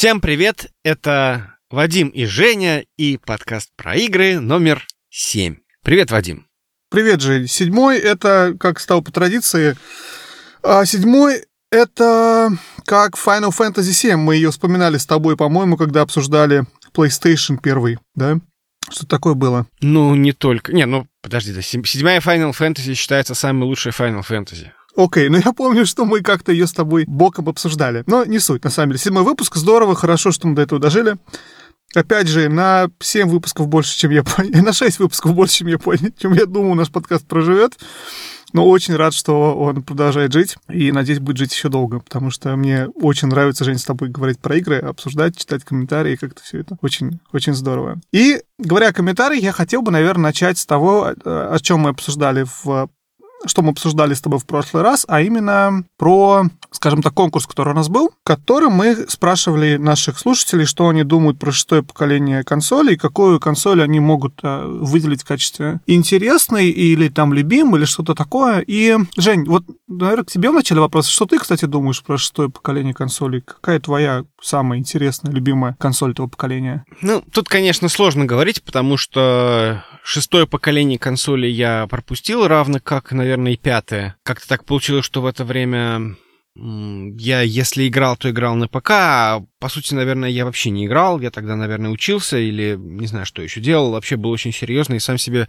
Всем привет! Это Вадим и Женя и подкаст про игры номер 7. Привет, Вадим. Привет, Жень. Седьмой — это, как стало по традиции, а седьмой — это как Final Fantasy VII. Мы ее вспоминали с тобой, по-моему, когда обсуждали PlayStation первый, да? Что такое было? Ну, не только. Не, ну, подожди, да, седьмая Final Fantasy считается самой лучшей Final Fantasy. Окей, okay, ну я помню, что мы как-то ее с тобой боком обсуждали. Но не суть, на самом деле. Седьмой выпуск, здорово, хорошо, что мы до этого дожили. Опять же, на 7 выпусков больше, чем я понял, на 6 выпусков больше, чем я понял, чем я думал, наш подкаст проживет. Но очень рад, что он продолжает жить, и надеюсь, будет жить еще долго, потому что мне очень нравится, Жень, с тобой говорить про игры, обсуждать, читать комментарии, как-то все это очень, очень здорово. И, говоря о комментариях, я хотел бы, наверное, начать с того, о чем мы обсуждали в что мы обсуждали с тобой в прошлый раз, а именно про, скажем так, конкурс, который у нас был, в котором мы спрашивали наших слушателей, что они думают про шестое поколение консолей, какую консоль они могут э, выделить в качестве интересной или там любимой, или что-то такое. И, Жень, вот, наверное, к тебе вначале вопрос. Что ты, кстати, думаешь про шестое поколение консолей? Какая твоя самая интересная, любимая консоль этого поколения? Ну, тут, конечно, сложно говорить, потому что шестое поколение консолей я пропустил, равно как, наверное, и пятое. Как-то так получилось, что в это время я, если играл, то играл на ПК, а по сути, наверное, я вообще не играл. Я тогда, наверное, учился или не знаю, что еще делал. Вообще был очень серьезный и сам себе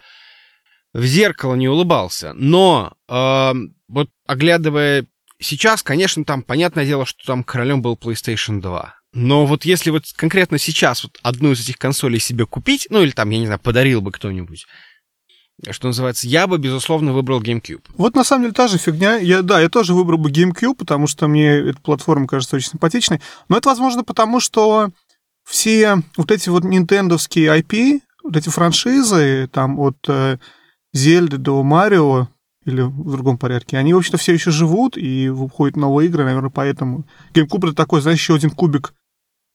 в зеркало не улыбался. Но э, вот оглядывая сейчас, конечно, там понятное дело, что там королем был PlayStation 2. Но вот если вот конкретно сейчас вот одну из этих консолей себе купить, ну или там, я не знаю, подарил бы кто-нибудь, что называется, я бы, безусловно, выбрал GameCube. Вот на самом деле та же фигня. Я, да, я тоже выбрал бы GameCube, потому что мне эта платформа кажется очень симпатичной. Но это, возможно, потому что все вот эти вот нинтендовские IP, вот эти франшизы, там от э, Зельды до Марио, или в другом порядке. Они, в общем-то, все еще живут, и выходят новые игры, наверное, поэтому. GameCube это такой, знаешь, еще один кубик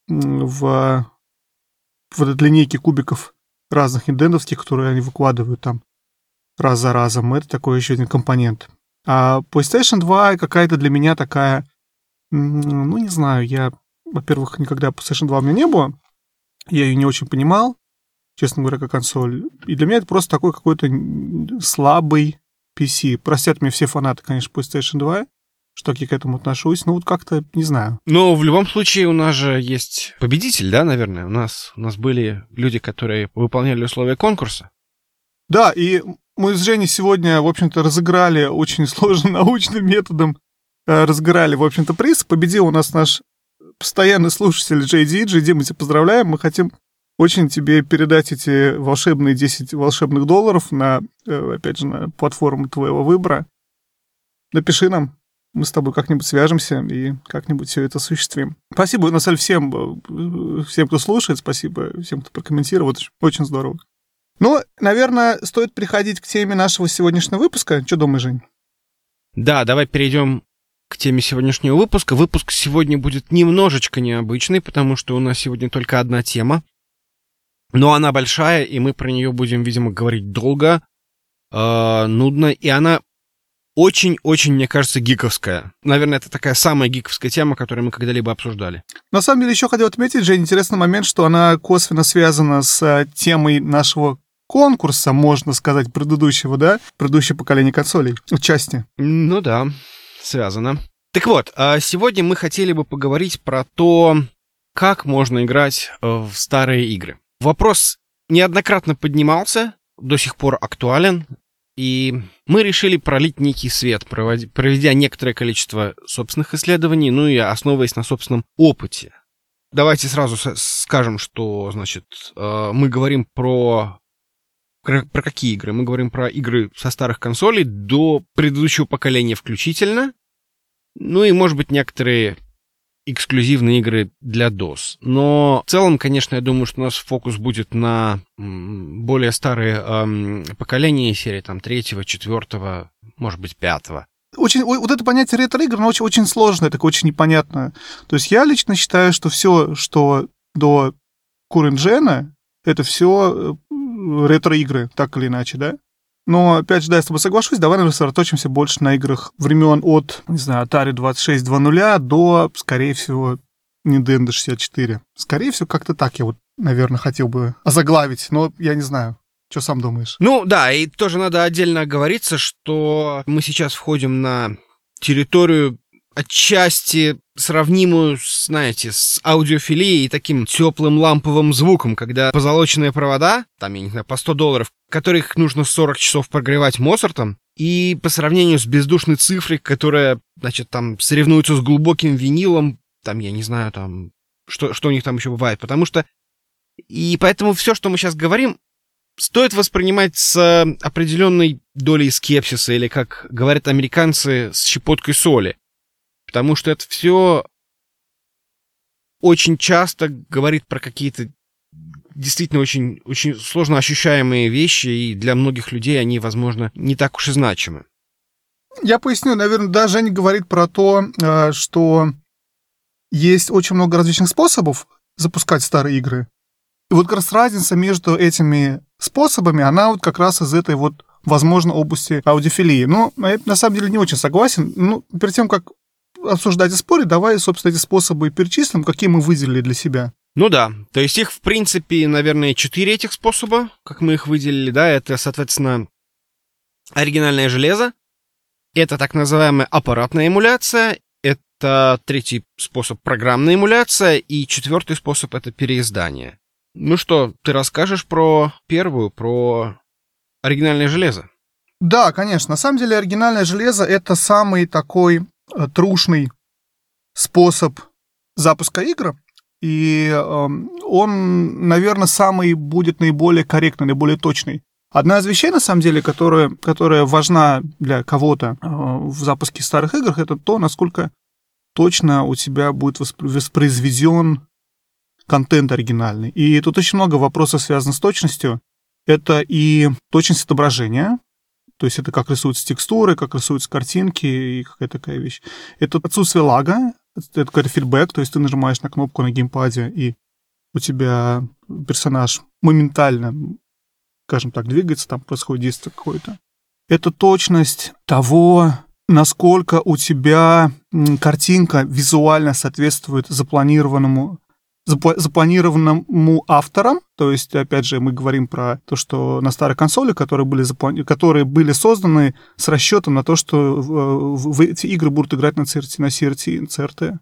в, в этой линейке кубиков разных нинтендовских, которые они выкладывают там раз за разом. Это такой еще один компонент. А PlayStation 2 какая-то для меня такая, ну, не знаю, я, во-первых, никогда PlayStation 2 у меня не было, я ее не очень понимал, честно говоря, как консоль. И для меня это просто такой какой-то слабый PC. Простят мне все фанаты, конечно, PlayStation 2, что я к этому отношусь. Ну, вот как-то, не знаю. Но в любом случае у нас же есть победитель, да, наверное? У нас, у нас были люди, которые выполняли условия конкурса. Да, и мы с Женей сегодня, в общем-то, разыграли очень сложным научным методом, э, разыграли, в общем-то, приз. Победил у нас наш постоянный слушатель JD. JD, мы тебя поздравляем. Мы хотим очень тебе передать эти волшебные 10 волшебных долларов на, э, опять же, на платформу твоего выбора. Напиши нам, мы с тобой как-нибудь свяжемся и как-нибудь все это осуществим. Спасибо, на самом всем, э, всем, кто слушает, спасибо всем, кто прокомментировал, это очень здорово. Ну, наверное, стоит переходить к теме нашего сегодняшнего выпуска. Что думаешь, Жень? Да, давай перейдем к теме сегодняшнего выпуска. Выпуск сегодня будет немножечко необычный, потому что у нас сегодня только одна тема. Но она большая, и мы про нее будем, видимо, говорить долго, э, нудно, и она очень-очень, мне кажется, гиковская. Наверное, это такая самая гиковская тема, которую мы когда-либо обсуждали. На самом деле, еще хотел отметить, же интересный момент, что она косвенно связана с э, темой нашего конкурса, можно сказать, предыдущего, да? Предыдущее поколение консолей, части. Ну да, связано. Так вот, а сегодня мы хотели бы поговорить про то, как можно играть э, в старые игры. Вопрос неоднократно поднимался, до сих пор актуален, и мы решили пролить некий свет, проведя некоторое количество собственных исследований, ну и основываясь на собственном опыте. Давайте сразу скажем, что, значит, э, мы говорим про... Про какие игры? Мы говорим про игры со старых консолей до предыдущего поколения включительно. Ну и, может быть, некоторые эксклюзивные игры для DOS. Но в целом, конечно, я думаю, что у нас фокус будет на более старые эм, поколения серии, там, третьего, четвертого, может быть, пятого. Очень, вот это понятие ретро-игр, оно очень, очень сложное, такое очень непонятное. То есть я лично считаю, что все, что до Gen, это все э, ретро-игры, так или иначе, да? Но, опять же, да, я с тобой соглашусь, давай, наверное, сосредоточимся больше на играх времен от, не знаю, Atari 26.2.0 до, скорее всего, Nintendo 64. Скорее всего, как-то так я вот, наверное, хотел бы озаглавить, но я не знаю. Что сам думаешь? Ну да, и тоже надо отдельно оговориться, что мы сейчас входим на территорию отчасти сравнимую, знаете, с аудиофилией и таким теплым ламповым звуком, когда позолоченные провода, там, я не знаю, по 100 долларов, которых нужно 40 часов прогревать Моцартом, и по сравнению с бездушной цифрой, которая, значит, там соревнуется с глубоким винилом, там, я не знаю, там, что, что у них там еще бывает, потому что... И поэтому все, что мы сейчас говорим, стоит воспринимать с определенной долей скепсиса, или, как говорят американцы, с щепоткой соли. Потому что это все очень часто говорит про какие-то действительно очень, очень сложно ощущаемые вещи, и для многих людей они, возможно, не так уж и значимы. Я поясню, наверное, да, Женя говорит про то, э, что есть очень много различных способов запускать старые игры. И вот как раз разница между этими способами, она вот как раз из этой вот, возможно, области аудиофилии. Но я на самом деле не очень согласен. Ну, перед тем, как обсуждать и спорить, давай, собственно, эти способы перечислим, какие мы выделили для себя. Ну да, то есть их, в принципе, наверное, четыре этих способа, как мы их выделили, да, это, соответственно, оригинальное железо, это так называемая аппаратная эмуляция, это третий способ программная эмуляция, и четвертый способ это переиздание. Ну что, ты расскажешь про первую, про оригинальное железо? Да, конечно. На самом деле оригинальное железо это самый такой трушный способ запуска игр, и э, он, наверное, самый будет наиболее корректный, наиболее точный. Одна из вещей, на самом деле, которая, которая важна для кого-то э, в запуске старых игр, это то, насколько точно у тебя будет воспроизведен контент оригинальный. И тут очень много вопросов связано с точностью. Это и точность отображения, то есть это как рисуются текстуры, как рисуются картинки и какая-то такая вещь. Это отсутствие лага, это какой-то фидбэк, то есть ты нажимаешь на кнопку на геймпаде, и у тебя персонаж моментально, скажем так, двигается, там происходит действие какое-то. Это точность того, насколько у тебя картинка визуально соответствует запланированному запланированному автором, то есть, опять же, мы говорим про то, что на старой консоли, которые были, заплани... которые были созданы с расчетом на то, что в, в эти игры будут играть на CRT, на CRT, CRT,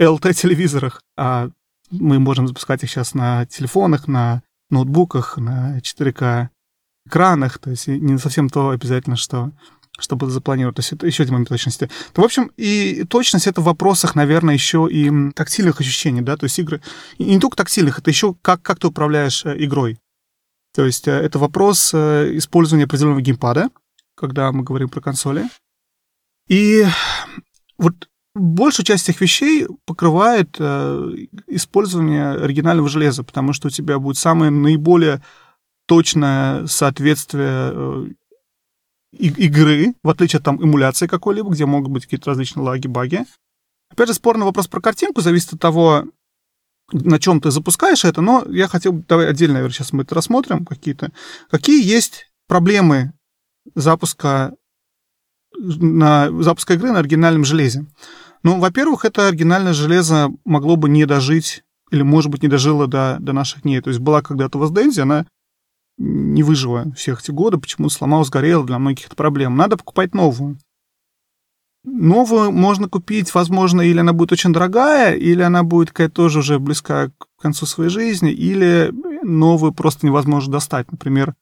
LT-телевизорах, а мы можем запускать их сейчас на телефонах, на ноутбуках, на 4К экранах, то есть не совсем то обязательно, что чтобы запланировать. То есть это еще один момент точности. То, в общем, и точность это в вопросах, наверное, еще и тактильных ощущений, да, то есть игры, и не только тактильных, это еще как, как ты управляешь э, игрой. То есть э, это вопрос э, использования определенного геймпада, когда мы говорим про консоли. И вот большую часть этих вещей покрывает использование оригинального железа, потому что у тебя будет самое наиболее точное соответствие игры, в отличие от там эмуляции какой-либо, где могут быть какие-то различные лаги, баги. Опять же, спорный вопрос про картинку зависит от того, на чем ты запускаешь это, но я хотел, давай отдельно, наверное, сейчас мы это рассмотрим какие-то. Какие есть проблемы запуска на запуска игры на оригинальном железе? Ну, во-первых, это оригинальное железо могло бы не дожить или, может быть, не дожило до, до наших дней. То есть была когда-то в Дензи, она не выжила всех эти годы, почему сломалась, сгорела, для многих это проблема. Надо покупать новую. Новую можно купить, возможно, или она будет очень дорогая, или она будет какая-то тоже уже близка к концу своей жизни, или новую просто невозможно достать. Например,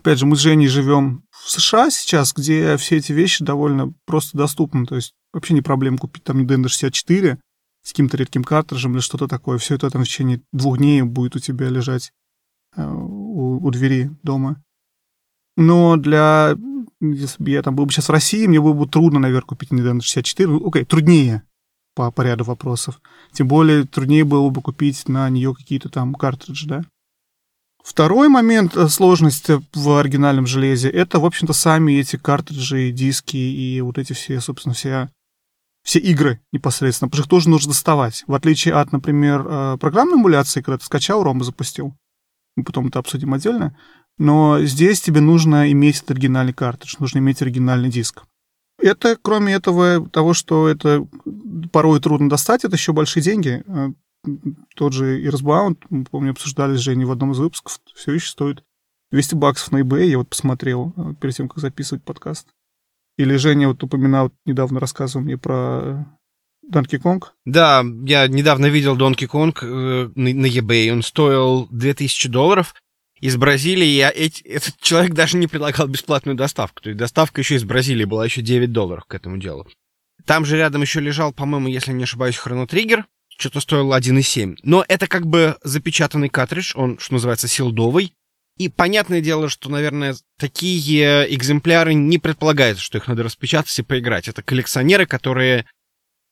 опять же, мы с Женей живем в США сейчас, где все эти вещи довольно просто доступны. То есть вообще не проблема купить там Nintendo 64 с каким-то редким картриджем или что-то такое. Все это там в течение двух дней будет у тебя лежать Э, у, у двери дома. Но для... Если бы я там был бы сейчас в России, мне было бы трудно, наверное, купить Nintendo 64. Ну, окей, труднее по, по ряду вопросов. Тем более труднее было бы купить на нее какие-то там картриджи, да. Второй момент э, сложности в оригинальном железе — это, в общем-то, сами эти картриджи, диски и вот эти все, собственно, все, все игры непосредственно, потому что их тоже нужно доставать. В отличие от, например, э, программной эмуляции, когда ты скачал и запустил, мы потом это обсудим отдельно. Но здесь тебе нужно иметь этот оригинальный картридж, нужно иметь оригинальный диск. Это, кроме этого, того, что это порой трудно достать, это еще большие деньги. А, тот же Earthbound, мы, помню, обсуждали с Женей в одном из выпусков, все еще стоит 200 баксов на eBay, я вот посмотрел а, перед тем, как записывать подкаст. Или Женя вот упоминал, недавно рассказывал мне про Donkey Kong. Да, я недавно видел Donkey Kong э, на, на eBay, он стоил 2000 долларов, из Бразилии, я, эти, этот человек даже не предлагал бесплатную доставку. То есть доставка еще из Бразилии была еще 9 долларов к этому делу. Там же рядом еще лежал, по-моему, если не ошибаюсь, хронотриггер. Что-то стоило 1,7. Но это как бы запечатанный картридж, он, что называется, силдовый. И понятное дело, что, наверное, такие экземпляры не предполагают, что их надо распечатать и поиграть. Это коллекционеры, которые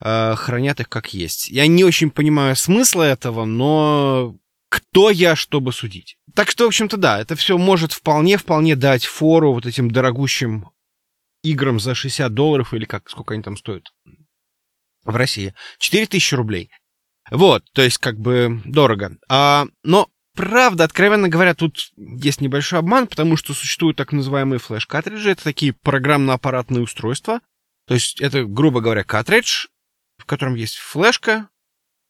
э, хранят их как есть. Я не очень понимаю смысла этого, но кто я, чтобы судить? Так что, в общем-то, да, это все может вполне-вполне дать фору вот этим дорогущим играм за 60 долларов или как, сколько они там стоят в России. 4000 рублей. Вот, то есть как бы дорого. А, но правда, откровенно говоря, тут есть небольшой обман, потому что существуют так называемые флеш-картриджи. Это такие программно-аппаратные устройства. То есть это, грубо говоря, картридж, в котором есть флешка,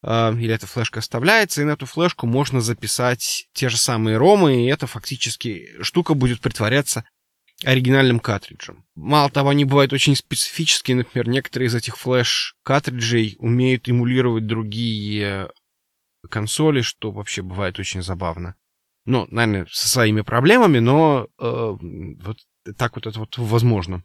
а, или эта флешка оставляется, и на эту флешку можно записать те же самые ромы, и это фактически штука будет притворяться оригинальным картриджем. Мало того, они бывают очень специфические, например, некоторые из этих флеш-картриджей умеют эмулировать другие консоли, что вообще бывает очень забавно. Ну, наверное, со своими проблемами, но э, вот так вот это вот возможно.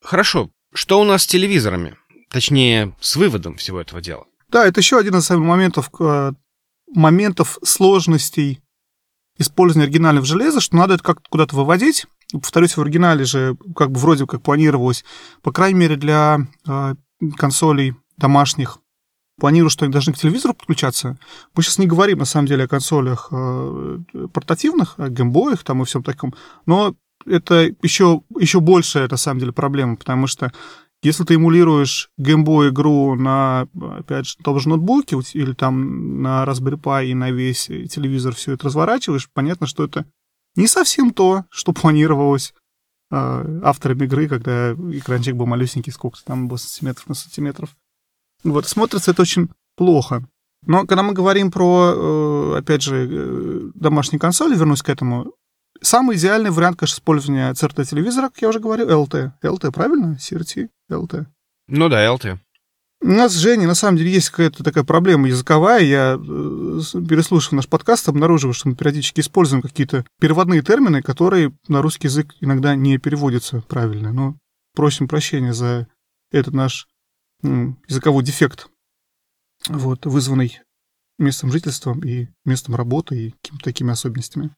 Хорошо, что у нас с телевизорами? Точнее, с выводом всего этого дела. Да, это еще один из моментов, э, моментов сложностей использования оригинального железа, что надо это как-то куда-то выводить. Повторюсь, в оригинале же как бы вроде как планировалось, по крайней мере, для э, консолей домашних, планирую, что они должны к телевизору подключаться. Мы сейчас не говорим, на самом деле, о консолях э, портативных, о геймбоях там и всем таком, но это еще, еще большая, на самом деле, проблема, потому что если ты эмулируешь геймбой игру на, опять же, том же ноутбуке или там на Raspberry Pi и на весь телевизор все это разворачиваешь, понятно, что это не совсем то, что планировалось э, авторами игры, когда экранчик был малюсенький, сколько там было сантиметров на сантиметров. Вот, смотрится это очень плохо. Но когда мы говорим про, э, опять же, э, домашние консоли, вернусь к этому, Самый идеальный вариант, конечно, использования CRT-телевизора, как я уже говорил, LT. LT, правильно? CRT, LT. Ну да, LT. У нас с Женей, на самом деле, есть какая-то такая проблема языковая. Я, э, переслушав наш подкаст, обнаружил, что мы периодически используем какие-то переводные термины, которые на русский язык иногда не переводятся правильно. Но просим прощения за этот наш языковой дефект, вот, вызванный местом жительства и местом работы и какими-то такими особенностями.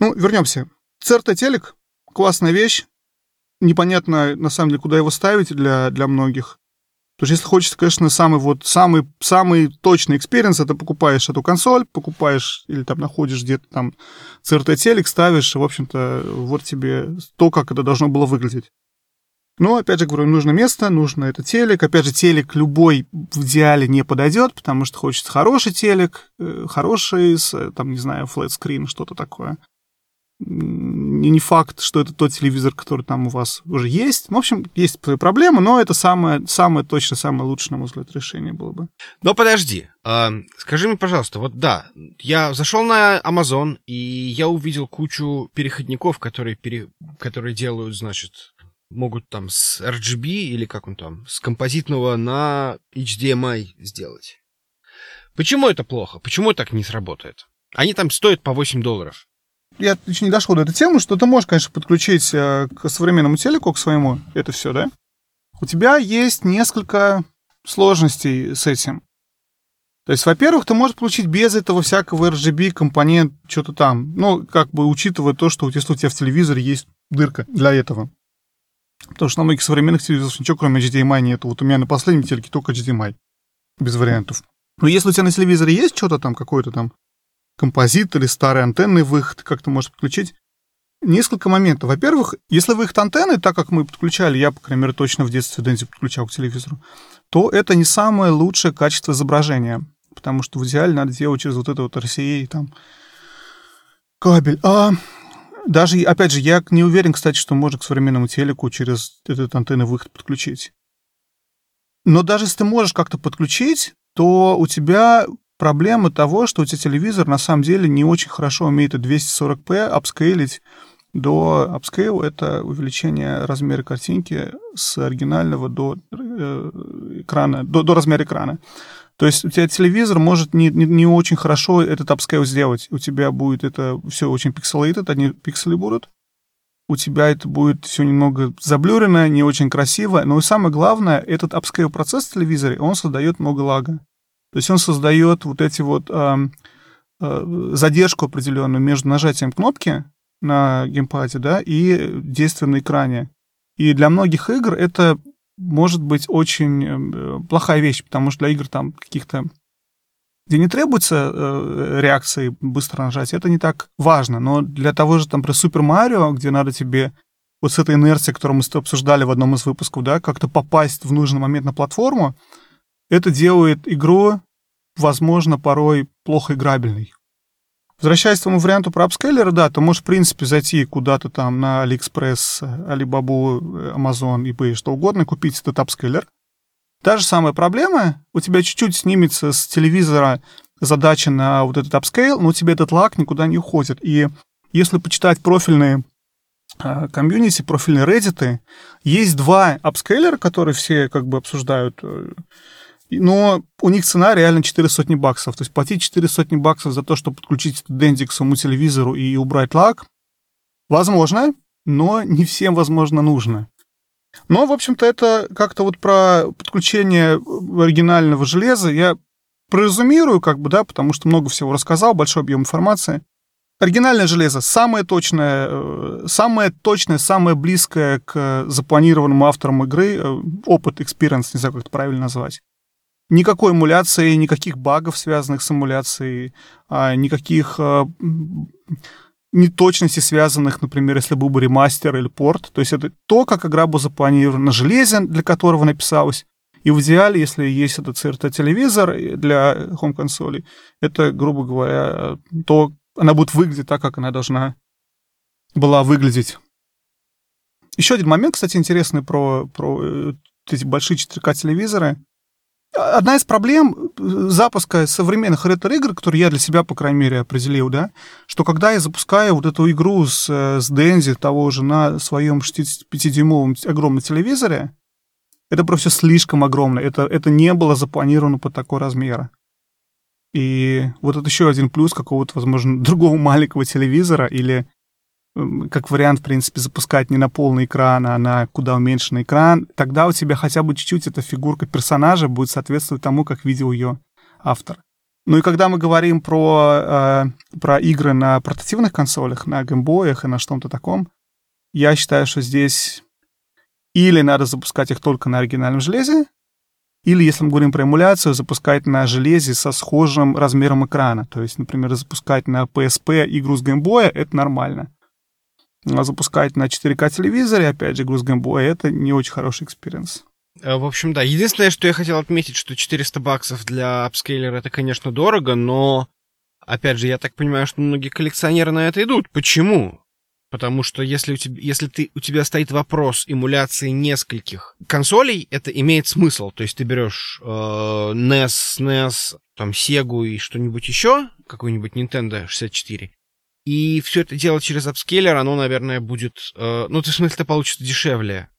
Ну, вернемся. CRT телек — классная вещь. Непонятно, на самом деле, куда его ставить для, для многих. Потому что если хочется, конечно, самый вот самый, самый точный experience, это покупаешь эту консоль, покупаешь или там находишь где-то там CRT телек, ставишь, в общем-то, вот тебе то, как это должно было выглядеть. Но, опять же говорю, нужно место, нужно это телек. Опять же, телек любой в идеале не подойдет, потому что хочется хороший телек, э, хороший, с, там, не знаю, flat screen, что-то такое не факт, что это тот телевизор, который там у вас уже есть. В общем, есть свои проблемы, но это самое, самое точно, самое лучшее, на мой взгляд, решение было бы. Но подожди, э, скажи мне, пожалуйста, вот да, я зашел на Amazon, и я увидел кучу переходников, которые, пере, которые делают, значит, могут там с RGB или как он там, с композитного на HDMI сделать. Почему это плохо? Почему так не сработает? Они там стоят по 8 долларов я еще не дошел до этой темы, что ты можешь, конечно, подключить э, к современному телеку, к своему, это все, да? У тебя есть несколько сложностей с этим. То есть, во-первых, ты можешь получить без этого всякого RGB компонент, что-то там. Ну, как бы учитывая то, что у тебя в телевизоре есть дырка для этого. Потому что на многих современных телевизорах ничего кроме HDMI нет. Вот у меня на последнем телеке только HDMI. Без вариантов. Но если у тебя на телевизоре есть что-то там, какое-то там композит или старый антенный выход, как ты можешь подключить. Несколько моментов. Во-первых, если выход антенны, так как мы подключали, я, по крайней мере, точно в детстве Дэнзи подключал к телевизору, то это не самое лучшее качество изображения, потому что в идеале надо делать через вот это вот RCA там кабель. А Даже, опять же, я не уверен, кстати, что можно к современному телеку через этот антенны выход подключить. Но даже если ты можешь как-то подключить, то у тебя проблема того, что у тебя телевизор на самом деле не очень хорошо умеет 240p апскейлить до upscale — это увеличение размера картинки с оригинального до э, экрана, до, до размера экрана. То есть у тебя телевизор может не, не, не очень хорошо этот upscale сделать. У тебя будет это все очень pixelated, одни пиксели будут. У тебя это будет все немного заблюрено, не очень красиво. Но и самое главное, этот upscale процесс в телевизоре, он создает много лага. То есть он создает вот эти вот э, э, задержку определенную между нажатием кнопки на геймпаде, да, и действие на экране. И для многих игр это может быть очень э, плохая вещь, потому что для игр там каких-то где не требуется э, реакции быстро нажать, это не так важно. Но для того же, там, про Супер Марио, где надо тебе вот с этой инерцией, которую мы с тобой обсуждали в одном из выпусков, да, как-то попасть в нужный момент на платформу, это делает игру, возможно, порой плохо играбельной. Возвращаясь к тому варианту про апскейлеры, да, ты можешь, в принципе, зайти куда-то там на Алиэкспресс, Alibaba, Amazon, eBay, что угодно, купить этот апскейлер. Та же самая проблема, у тебя чуть-чуть снимется с телевизора задача на вот этот апскейл, но у тебя этот лаг никуда не уходит. И если почитать профильные а, комьюнити, профильные реддиты, есть два апскейлера, которые все как бы обсуждают э, но у них цена реально 4 сотни баксов. То есть платить 4 сотни баксов за то, чтобы подключить этот дендик к своему телевизору и убрать лак, возможно, но не всем, возможно, нужно. Но, в общем-то, это как-то вот про подключение оригинального железа я прорезумирую, как бы, да, потому что много всего рассказал, большой объем информации. Оригинальное железо самое точное, э, самое точное, самое близкое к запланированному авторам игры, э, опыт, experience, не знаю, как это правильно назвать. Никакой эмуляции, никаких багов, связанных с эмуляцией, а, никаких а, неточностей, связанных, например, если был бы ремастер или порт. То есть это то, как игра была запланирована на железе, для которого написалась. И в идеале, если есть этот CRT-телевизор для хом-консолей, это, грубо говоря, то она будет выглядеть так, как она должна была выглядеть. Еще один момент, кстати, интересный про, про э, эти большие 4К-телевизоры. Одна из проблем э, запуска современных ретро-игр, которые я для себя, по крайней мере, определил, да, что когда я запускаю вот эту игру с, э, с Дензи того же на своем 65-дюймовом огромном телевизоре, это просто слишком огромно. Это, это не было запланировано по такой размера. И вот это еще один плюс какого-то, возможно, другого маленького телевизора или как вариант, в принципе, запускать не на полный экран, а на куда уменьшенный экран, тогда у тебя хотя бы чуть-чуть эта фигурка персонажа будет соответствовать тому, как видел ее автор. Ну и когда мы говорим про, э, про игры на портативных консолях, на геймбоях и на что-то таком, я считаю, что здесь или надо запускать их только на оригинальном железе, или, если мы говорим про эмуляцию, запускать на железе со схожим размером экрана. То есть, например, запускать на PSP игру с геймбоя — это нормально запускать на 4К телевизоре, опять же, игру с геймбоя, это не очень хороший experience. Э, в общем, да. Единственное, что я хотел отметить, что 400 баксов для апскейлера это, конечно, дорого, но, опять же, я так понимаю, что многие коллекционеры на это идут. Почему? Потому что если у тебя, если ты, у тебя стоит вопрос эмуляции нескольких консолей, это имеет смысл. То есть ты берешь э, NES, SNES, там Sega и что-нибудь еще, какой-нибудь Nintendo 64, и все это делать через апскейлер, оно, наверное, будет... Э, ну, в смысле, это получится дешевле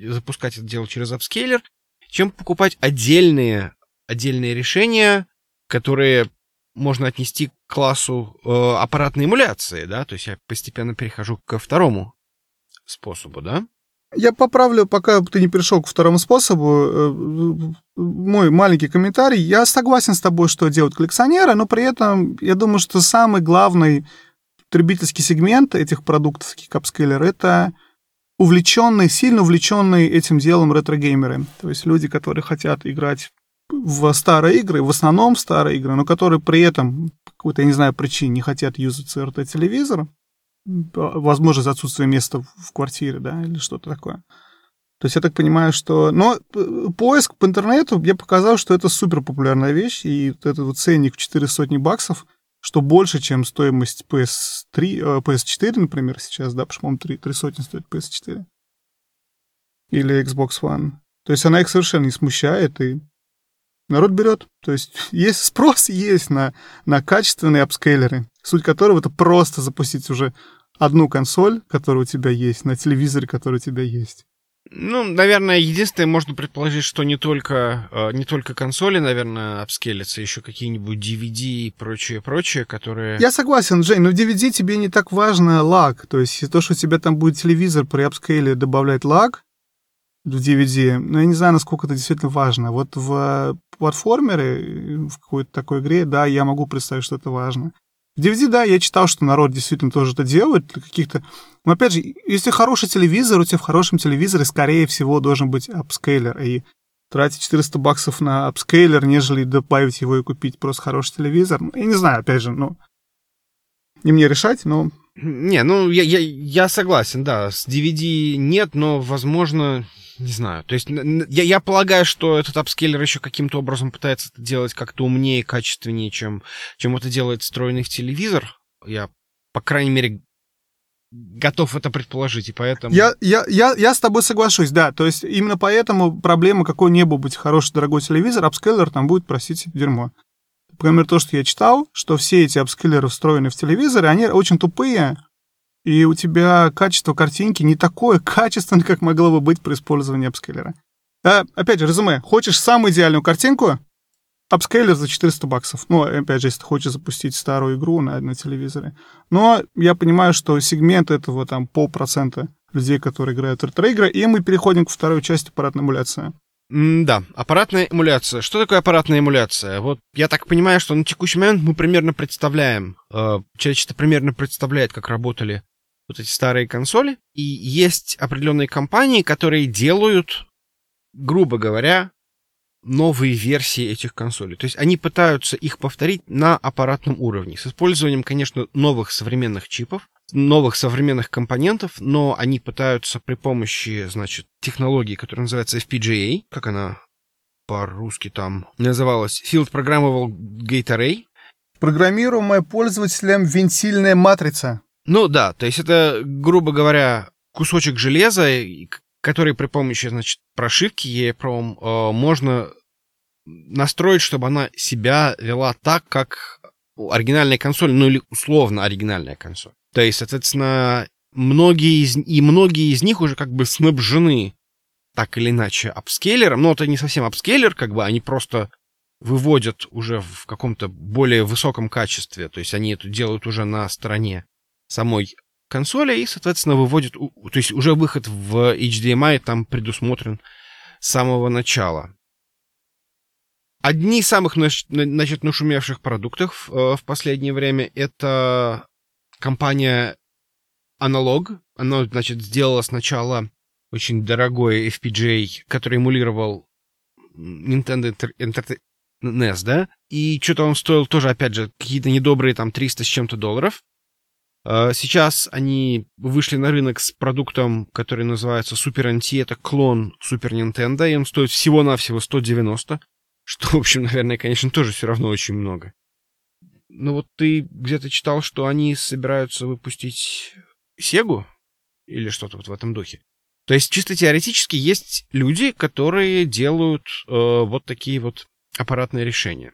запускать это дело через апскейлер, чем покупать отдельные, отдельные решения, которые можно отнести к классу э, аппаратной эмуляции, да, то есть я постепенно перехожу ко второму способу, да? Я поправлю, пока ты не перешел к второму способу, э, мой маленький комментарий. Я согласен с тобой, что делают коллекционеры, но при этом я думаю, что самый главный потребительский сегмент этих продуктов, таких капскейлер, это увлеченные, сильно увлеченные этим делом ретро-геймеры. То есть люди, которые хотят играть в старые игры, в основном в старые игры, но которые при этом какой-то, я не знаю, причине не хотят юзать CRT-телевизор, возможно, за отсутствие места в квартире, да, или что-то такое. То есть я так понимаю, что... Но э, поиск по интернету мне показал, что это супер популярная вещь, и вот этот вот ценник в 4 сотни баксов, что больше, чем стоимость PS3, PS4, например, сейчас, да, по-моему, 3, 3 сотни стоит PS4. Или Xbox One. То есть она их совершенно не смущает, и народ берет. То есть есть спрос есть на, на качественные апскейлеры, суть которого это просто запустить уже одну консоль, которая у тебя есть, на телевизоре, который у тебя есть. Ну, наверное, единственное, можно предположить, что не только, э, не только консоли, наверное, апскейлятся, еще какие-нибудь DVD и прочее, прочее, которые... Я согласен, Жень, но в DVD тебе не так важно лаг. То есть то, что у тебя там будет телевизор при апскейле добавлять лаг в DVD, ну, я не знаю, насколько это действительно важно. Вот в платформере, в какой-то такой игре, да, я могу представить, что это важно. В DVD, да, я читал, что народ действительно тоже это делает, для каких-то... Но опять же, если хороший телевизор, у тебя в хорошем телевизоре, скорее всего, должен быть апскейлер. И тратить 400 баксов на апскейлер, нежели добавить его и купить просто хороший телевизор. Ну, я не знаю, опять же, ну... Не мне решать, но... Не, ну, я, я, я согласен, да. С DVD нет, но, возможно, не знаю. То есть я, я полагаю, что этот апскейлер еще каким-то образом пытается это делать как-то умнее, качественнее, чем, чем это делает встроенный в телевизор. Я, по крайней мере, готов это предположить, и поэтому... Я, я, я, я с тобой соглашусь, да. То есть именно поэтому проблема, какой не был быть хороший дорогой телевизор, апскейлер там будет просить дерьмо. Например, то, что я читал, что все эти апскейлеры, встроенные в телевизоры, они очень тупые, и у тебя качество картинки не такое качественное, как могло бы быть при использовании апскейлера. А, опять же, резюме. Хочешь самую идеальную картинку? Апскейлер за 400 баксов. Ну, опять же, если ты хочешь запустить старую игру на, на телевизоре. Но я понимаю, что сегмент этого там полпроцента людей, которые играют в ретро-игры, и мы переходим к второй части аппаратной эмуляции. Да, аппаратная эмуляция. Что такое аппаратная эмуляция? Вот я так понимаю, что на текущий момент мы примерно представляем, э, человечество примерно представляет, как работали вот эти старые консоли. И есть определенные компании, которые делают, грубо говоря, новые версии этих консолей. То есть они пытаются их повторить на аппаратном уровне, с использованием, конечно, новых современных чипов, новых современных компонентов, но они пытаются при помощи, значит, технологии, которая называется FPGA, как она по-русски там называлась, Field Programmable Gate Array. Программируемая пользователем вентильная матрица. Ну да, то есть это, грубо говоря, кусочек железа, который при помощи, значит, прошивки EEPROM э, можно настроить, чтобы она себя вела так, как оригинальная консоль, ну или условно оригинальная консоль. То есть, соответственно, многие из, и многие из них уже как бы снабжены так или иначе апскейлером, но это не совсем апскейлер, как бы они просто выводят уже в каком-то более высоком качестве, то есть они это делают уже на стороне самой консоли и, соответственно, выводит, то есть уже выход в HDMI там предусмотрен с самого начала. Одни из самых, значит, нашумевших продуктов э, в последнее время это компания Analog. Она, значит, сделала сначала очень дорогой FPGA, который эмулировал Nintendo Enter NES, да? И что-то он стоил тоже, опять же, какие-то недобрые там 300 с чем-то долларов. А, сейчас они вышли на рынок с продуктом, который называется Super NT. Это клон Super Nintendo, и он стоит всего-навсего 190. Что, в общем, наверное, конечно, тоже все равно очень много. Но вот ты где-то читал, что они собираются выпустить Сегу? Или что-то вот в этом духе. То есть, чисто теоретически, есть люди, которые делают э, вот такие вот аппаратные решения.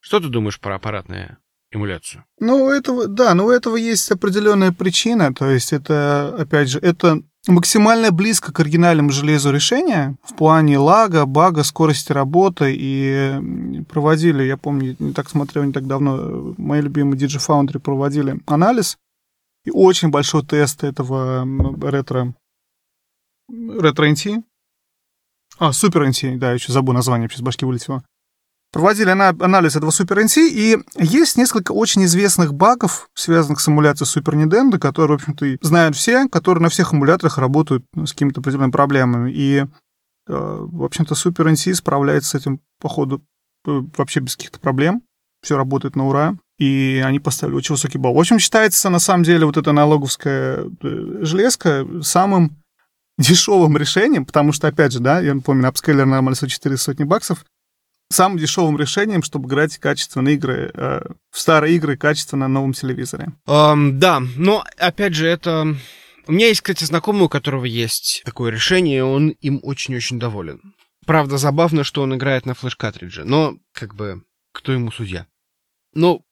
Что ты думаешь про аппаратное эмуляцию. Ну, у этого, да, но у этого есть определенная причина. То есть это, опять же, это максимально близко к оригинальному железу решения в плане лага, бага, скорости работы. И проводили, я помню, не так смотрел не так давно, мои любимые DigiFoundry проводили анализ. И очень большой тест этого ретро ретро NT. А, Супер NT, да, еще забыл название, сейчас башки вылетело проводили анализ этого Super NC, и есть несколько очень известных багов, связанных с эмуляцией Super Nintendo, которые, в общем-то, знают все, которые на всех эмуляторах работают с какими-то определенными проблемами. И, э, в общем-то, Super NC справляется с этим, по ходу, э, вообще без каких-то проблем. Все работает на ура. И они поставили очень высокий балл. В общем, считается, на самом деле, вот эта аналоговская э, железка самым дешевым решением, потому что, опять же, да, я помню, апскейлер нормально 4 сотни баксов, самым дешевым решением, чтобы играть качественные игры, э, в старые игры качественно на новом телевизоре. Um, да, но опять же, это... У меня есть, кстати, знакомый, у которого есть такое решение, и он им очень-очень доволен. Правда, забавно, что он играет на флеш-картридже, но, как бы, кто ему судья? Но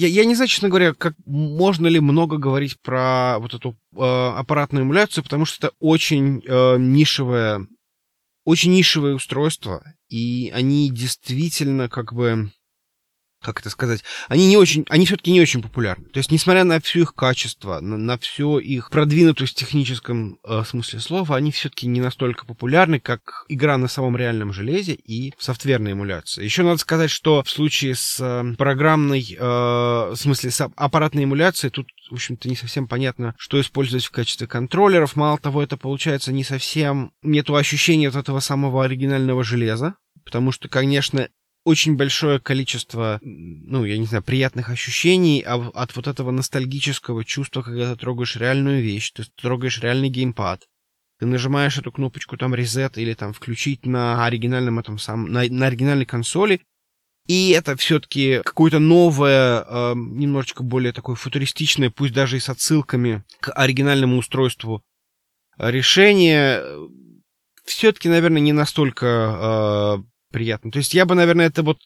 я, я не знаю, честно говоря, как можно ли много говорить про вот эту э, аппаратную эмуляцию, потому что это очень э, нишевое, очень нишевое устройство, и они действительно как бы как это сказать, они не очень, они все-таки не очень популярны. То есть, несмотря на все их качество, на, на все их продвинутость в техническом э, смысле слова, они все-таки не настолько популярны, как игра на самом реальном железе и софтверная эмуляция. Еще надо сказать, что в случае с э, программной, э, в смысле с аппаратной эмуляцией, тут в общем-то, не совсем понятно, что использовать в качестве контроллеров. Мало того, это получается не совсем... Нету ощущения вот этого самого оригинального железа, потому что, конечно, очень большое количество, ну, я не знаю, приятных ощущений от вот этого ностальгического чувства, когда ты трогаешь реальную вещь, ты трогаешь реальный геймпад, ты нажимаешь эту кнопочку там reset или там включить на оригинальном этом самом, на, на оригинальной консоли, и это все-таки какое-то новое, э, немножечко более такое футуристичное, пусть даже и с отсылками к оригинальному устройству решение. Все-таки, наверное, не настолько э, приятно. То есть я бы, наверное, это вот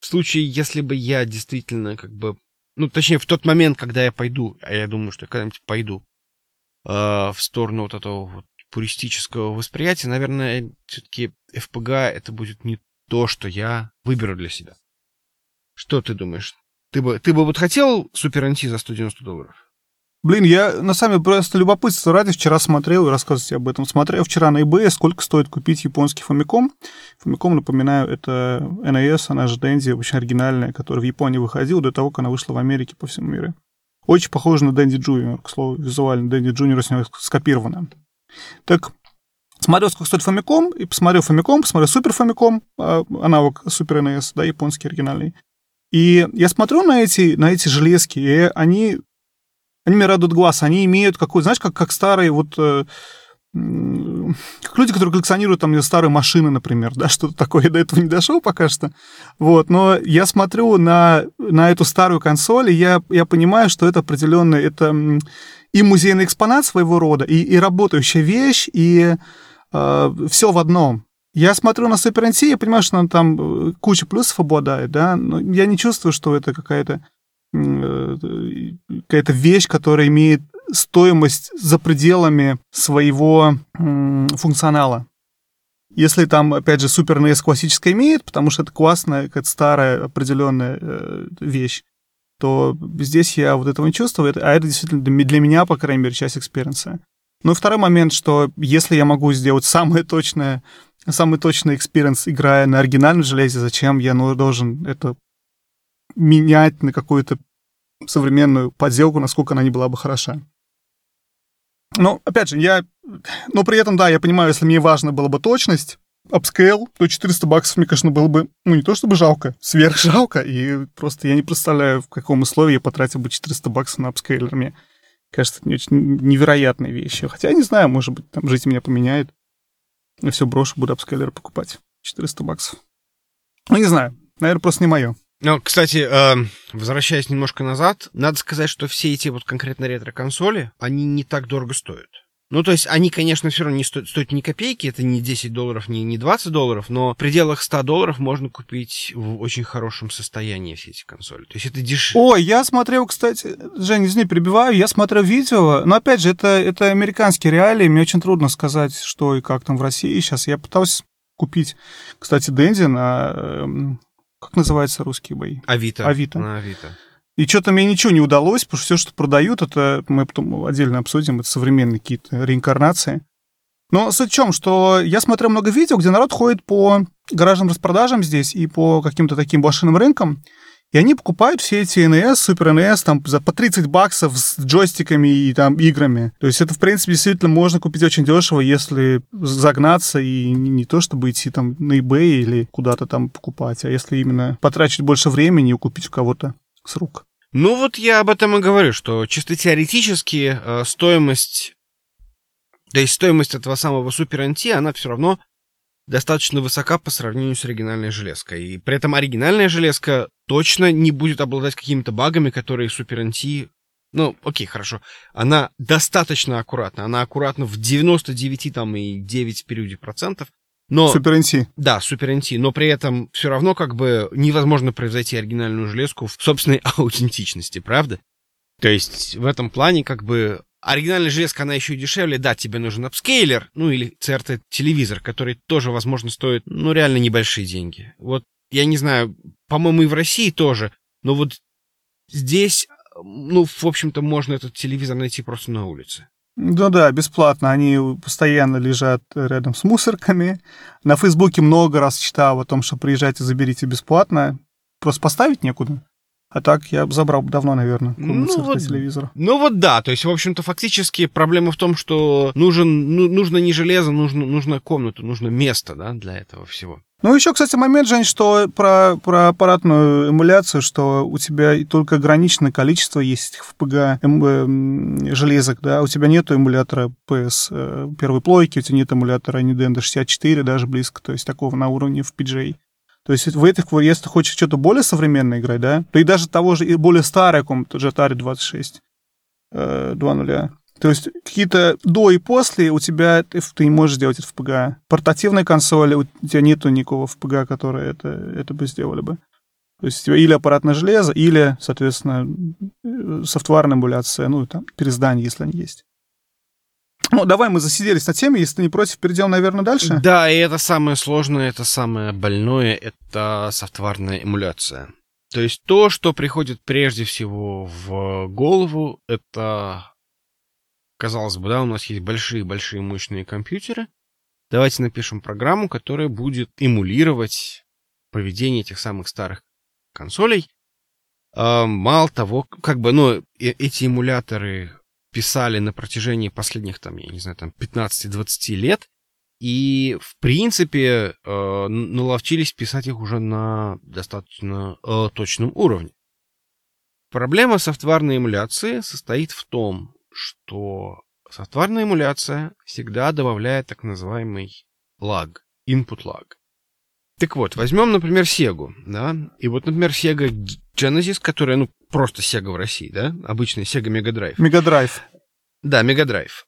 в случае, если бы я действительно как бы... Ну, точнее, в тот момент, когда я пойду, а я думаю, что я когда-нибудь пойду э, в сторону вот этого вот пуристического восприятия, наверное, все-таки FPGA это будет не то, что я выберу для себя. Что ты думаешь? Ты бы, ты бы вот хотел Super NT за 190 долларов? Блин, я на самом деле просто любопытство ради вчера смотрел и рассказывать об этом. Смотрел вчера на eBay, сколько стоит купить японский Famicom. Famicom, напоминаю, это NES, она же Dendy, очень оригинальная, которая в Японии выходила до того, как она вышла в Америке по всему миру. Очень похожа на Dendy Junior, к слову, визуально. Dendy Junior с него скопирована. Так, смотрел, сколько стоит Famicom, и посмотрел Famicom, посмотрел Super Famicom, а, аналог Super NES, да, японский оригинальный. И я смотрю на эти, на эти железки, и они они мне радуют глаз, они имеют какой, знаешь, как, как старые вот э, как люди, которые коллекционируют там старые машины, например, да, что-то такое, я до этого не дошел пока что, вот, но я смотрю на, на эту старую консоль, и я, я понимаю, что это определенный, это и музейный экспонат своего рода, и, и работающая вещь, и э, все в одном. Я смотрю на Super NT, я понимаю, что она там э, куча плюсов обладает, да, но я не чувствую, что это какая-то какая-то вещь, которая имеет стоимость за пределами своего функционала. Если там, опять же, Super NES классическая имеет, потому что это классная, какая-то старая определенная э, вещь, то здесь я вот этого не чувствую, а это действительно для меня, по крайней мере, часть experience а. Ну и второй момент, что если я могу сделать самое точное, самый точный experience, играя на оригинальном железе, зачем я должен это менять на какую-то современную подделку, насколько она не была бы хороша. Но, опять же, я... Но при этом, да, я понимаю, если мне важно было бы точность, апскейл, то 400 баксов, мне, конечно, было бы, ну, не то чтобы жалко, сверх жалко, и просто я не представляю, в каком условии я потратил бы 400 баксов на апскейлер. Мне кажется, это не очень невероятные вещи. Хотя, я не знаю, может быть, там жизнь меня поменяет. Я все брошу, буду апскейлер покупать. 400 баксов. Ну, не знаю, наверное, просто не мое. Ну, кстати, э, возвращаясь немножко назад, надо сказать, что все эти вот конкретно ретро-консоли, они не так дорого стоят. Ну, то есть они, конечно, все равно не стоят, стоят ни копейки, это не 10 долларов, не, не 20 долларов, но в пределах 100 долларов можно купить в очень хорошем состоянии все эти консоли. То есть это дешевле. Ой, я смотрел, кстати, Жень, извини, перебиваю, я смотрел видео, но опять же, это, это американские реалии, мне очень трудно сказать, что и как там в России сейчас. Я пытался купить, кстати, Дэнди на эм, как называется русские бои? Авито. Авито. На Авито. И что-то мне ничего не удалось, потому что все, что продают, это мы потом отдельно обсудим, это современные какие-то реинкарнации. Но суть в чем, что я смотрел много видео, где народ ходит по гаражным распродажам здесь и по каким-то таким блошиным рынкам, и они покупают все эти NES, Super NES там за по 30 баксов с джойстиками и там играми. То есть это, в принципе, действительно можно купить очень дешево, если загнаться и не, не то, чтобы идти там на eBay или куда-то там покупать, а если именно потратить больше времени и купить у кого-то с рук. Ну вот я об этом и говорю, что чисто теоретически э, стоимость, да и стоимость этого самого Super NT, она все равно достаточно высока по сравнению с оригинальной железкой. И при этом оригинальная железка точно не будет обладать какими-то багами, которые Super NT... Ну, окей, хорошо. Она достаточно аккуратна. Она аккуратна в 99 там и 9 в периоде процентов. Но, Super NT. Да, Super NT, но при этом все равно как бы невозможно превзойти оригинальную железку в собственной аутентичности, правда? То есть в этом плане как бы оригинальная железка, она еще дешевле, да, тебе нужен апскейлер, ну или CRT-телевизор, который тоже, возможно, стоит, ну, реально небольшие деньги. Вот, я не знаю, по-моему, и в России тоже, но вот здесь, ну, в общем-то, можно этот телевизор найти просто на улице. Ну да, бесплатно. Они постоянно лежат рядом с мусорками. На Фейсбуке много раз читал о том, что приезжайте, заберите бесплатно. Просто поставить некуда. А так я бы забрал давно, наверное, Ну вот- телевизора. Ну вот да, то есть, в общем-то, фактически проблема в том, что нужен, ну, нужно не железо, нужно, нужно комнату, нужно место, да, для этого всего. Ну, еще, кстати, момент, Жень, что про, про аппаратную эмуляцию, что у тебя только ограниченное количество есть этих FPGA эм, эм, железок, да, у тебя нету эмулятора PS э, первой плойки, у тебя нет эмулятора Nintendo 64 даже близко, то есть такого на уровне FPGA. То есть в этих, если ты хочешь что-то более современное играть, да, то и даже того же, и более старое каком-то, же Atari 26 э, 2.0, то есть какие-то до и после у тебя ты, не можешь сделать это в FPGA. Портативной консоли у тебя нету никакого FPGA, которое это, это бы сделали бы. То есть у тебя или аппаратное железо, или, соответственно, э, софтварная эмуляция, ну, там, переиздание, если они есть. Ну, давай мы засиделись на теме, если ты не против, перейдем, наверное, дальше. Да, и это самое сложное, это самое больное, это софтварная эмуляция. То есть то, что приходит прежде всего в голову, это, казалось бы, да, у нас есть большие-большие мощные компьютеры. Давайте напишем программу, которая будет эмулировать поведение этих самых старых консолей. А, Мало того, как бы, ну, э- эти эмуляторы писали на протяжении последних, там, я не знаю, там, 15-20 лет, и, в принципе, э, наловчились писать их уже на достаточно э, точном уровне. Проблема софтварной эмуляции состоит в том, что софтварная эмуляция всегда добавляет так называемый lag, input lag. Так вот, возьмем, например, Sega, да, и вот, например, Sega Genesis, которая, ну, просто Sega в России, да, обычный Sega Mega Drive. Мегадрайв. Да, Mega Drive.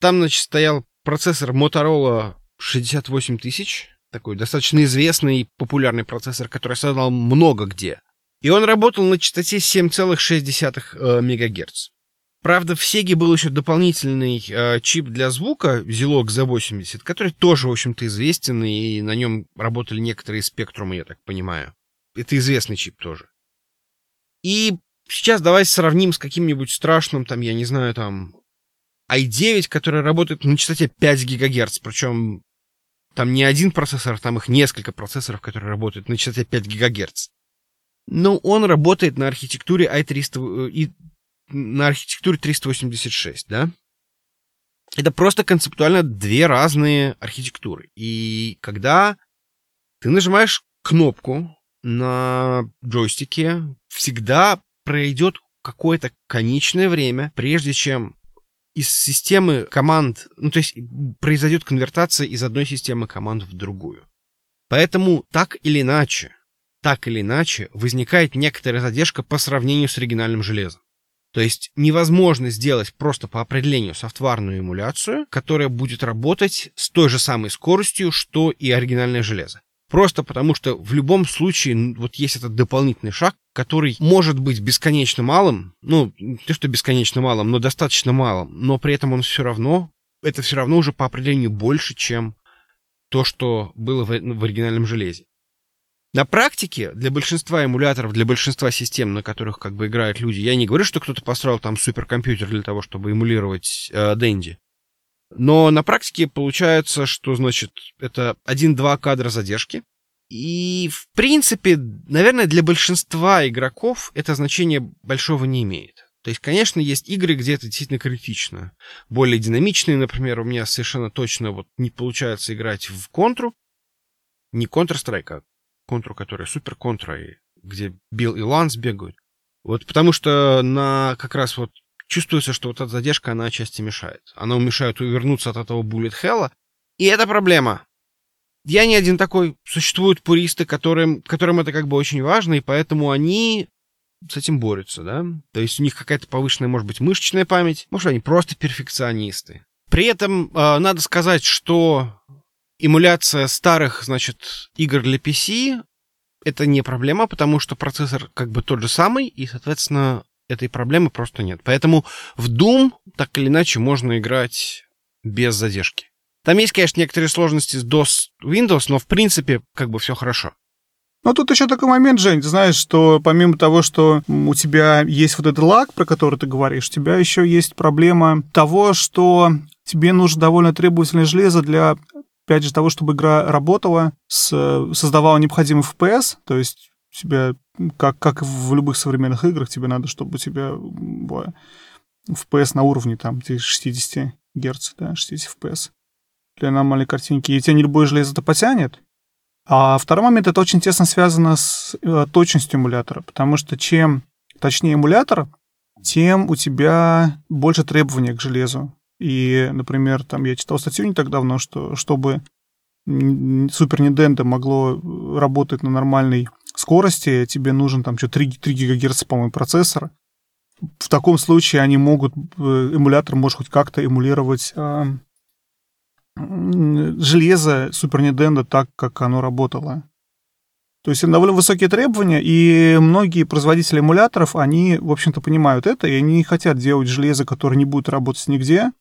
Там, значит, стоял процессор Motorola 68000, такой достаточно известный и популярный процессор, который создал много где. И он работал на частоте 7,6 МГц. Правда, в Sega был еще дополнительный э, чип для звука, Zilog Z80, который тоже, в общем-то, известен, и на нем работали некоторые спектрумы, я так понимаю. Это известный чип тоже. И сейчас давай сравним с каким-нибудь страшным, там, я не знаю, там, i9, который работает на частоте 5 ГГц, причем там не один процессор, там их несколько процессоров, которые работают на частоте 5 ГГц. Но он работает на архитектуре i300 э, и на архитектуре 386, да? Это просто концептуально две разные архитектуры. И когда ты нажимаешь кнопку на джойстике, всегда пройдет какое-то конечное время, прежде чем из системы команд, ну то есть произойдет конвертация из одной системы команд в другую. Поэтому так или иначе, так или иначе, возникает некоторая задержка по сравнению с оригинальным железом. То есть невозможно сделать просто по определению софтварную эмуляцию, которая будет работать с той же самой скоростью, что и оригинальное железо. Просто потому, что в любом случае вот есть этот дополнительный шаг, который может быть бесконечно малым, ну, не то что бесконечно малым, но достаточно малым, но при этом он все равно, это все равно уже по определению больше, чем то, что было в, в оригинальном железе. На практике для большинства эмуляторов, для большинства систем, на которых как бы играют люди, я не говорю, что кто-то построил там суперкомпьютер для того, чтобы эмулировать э, Dendy. Но на практике получается, что, значит, это 1-2 кадра задержки. И, в принципе, наверное, для большинства игроков это значение большого не имеет. То есть, конечно, есть игры, где это действительно критично. Более динамичные, например, у меня совершенно точно вот не получается играть в контру. Не Counter-Strike, а контру, которая супер контра, где Билл и Ланс бегают. Вот потому что на как раз вот чувствуется, что вот эта задержка, она отчасти мешает. Она мешает увернуться от этого bullet hell, и это проблема. Я не один такой. Существуют пуристы, которым, которым это как бы очень важно, и поэтому они с этим борются, да? То есть у них какая-то повышенная, может быть, мышечная память, может, они просто перфекционисты. При этом э, надо сказать, что эмуляция старых, значит, игр для PC это не проблема, потому что процессор как бы тот же самый, и, соответственно, этой проблемы просто нет. Поэтому в Doom так или иначе можно играть без задержки. Там есть, конечно, некоторые сложности с DOS Windows, но в принципе как бы все хорошо. Но тут еще такой момент, Жень, ты знаешь, что помимо того, что у тебя есть вот этот лаг, про который ты говоришь, у тебя еще есть проблема того, что тебе нужно довольно требовательное железо для, опять же, того, чтобы игра работала, создавала необходимый FPS, то есть тебе, как, как в любых современных играх, тебе надо, чтобы у тебя было FPS на уровне там 60 Гц, да, 60 FPS для нормальной картинки, и тебе не любое железо это потянет. А второй момент, это очень тесно связано с э, точностью эмулятора, потому что чем точнее эмулятор, тем у тебя больше требований к железу. И, например, там я читал статью не так давно, что чтобы Супер Nintendo могло работать на нормальной скорости, тебе нужен там что 3, 3 ГГц, по-моему, процессор. В таком случае они могут, э, эмулятор может хоть как-то эмулировать а, железо Super Nintendo так, как оно работало. То есть довольно высокие требования, и многие производители эмуляторов, они, в общем-то, понимают это, и они не хотят делать железо, которое не будет работать нигде.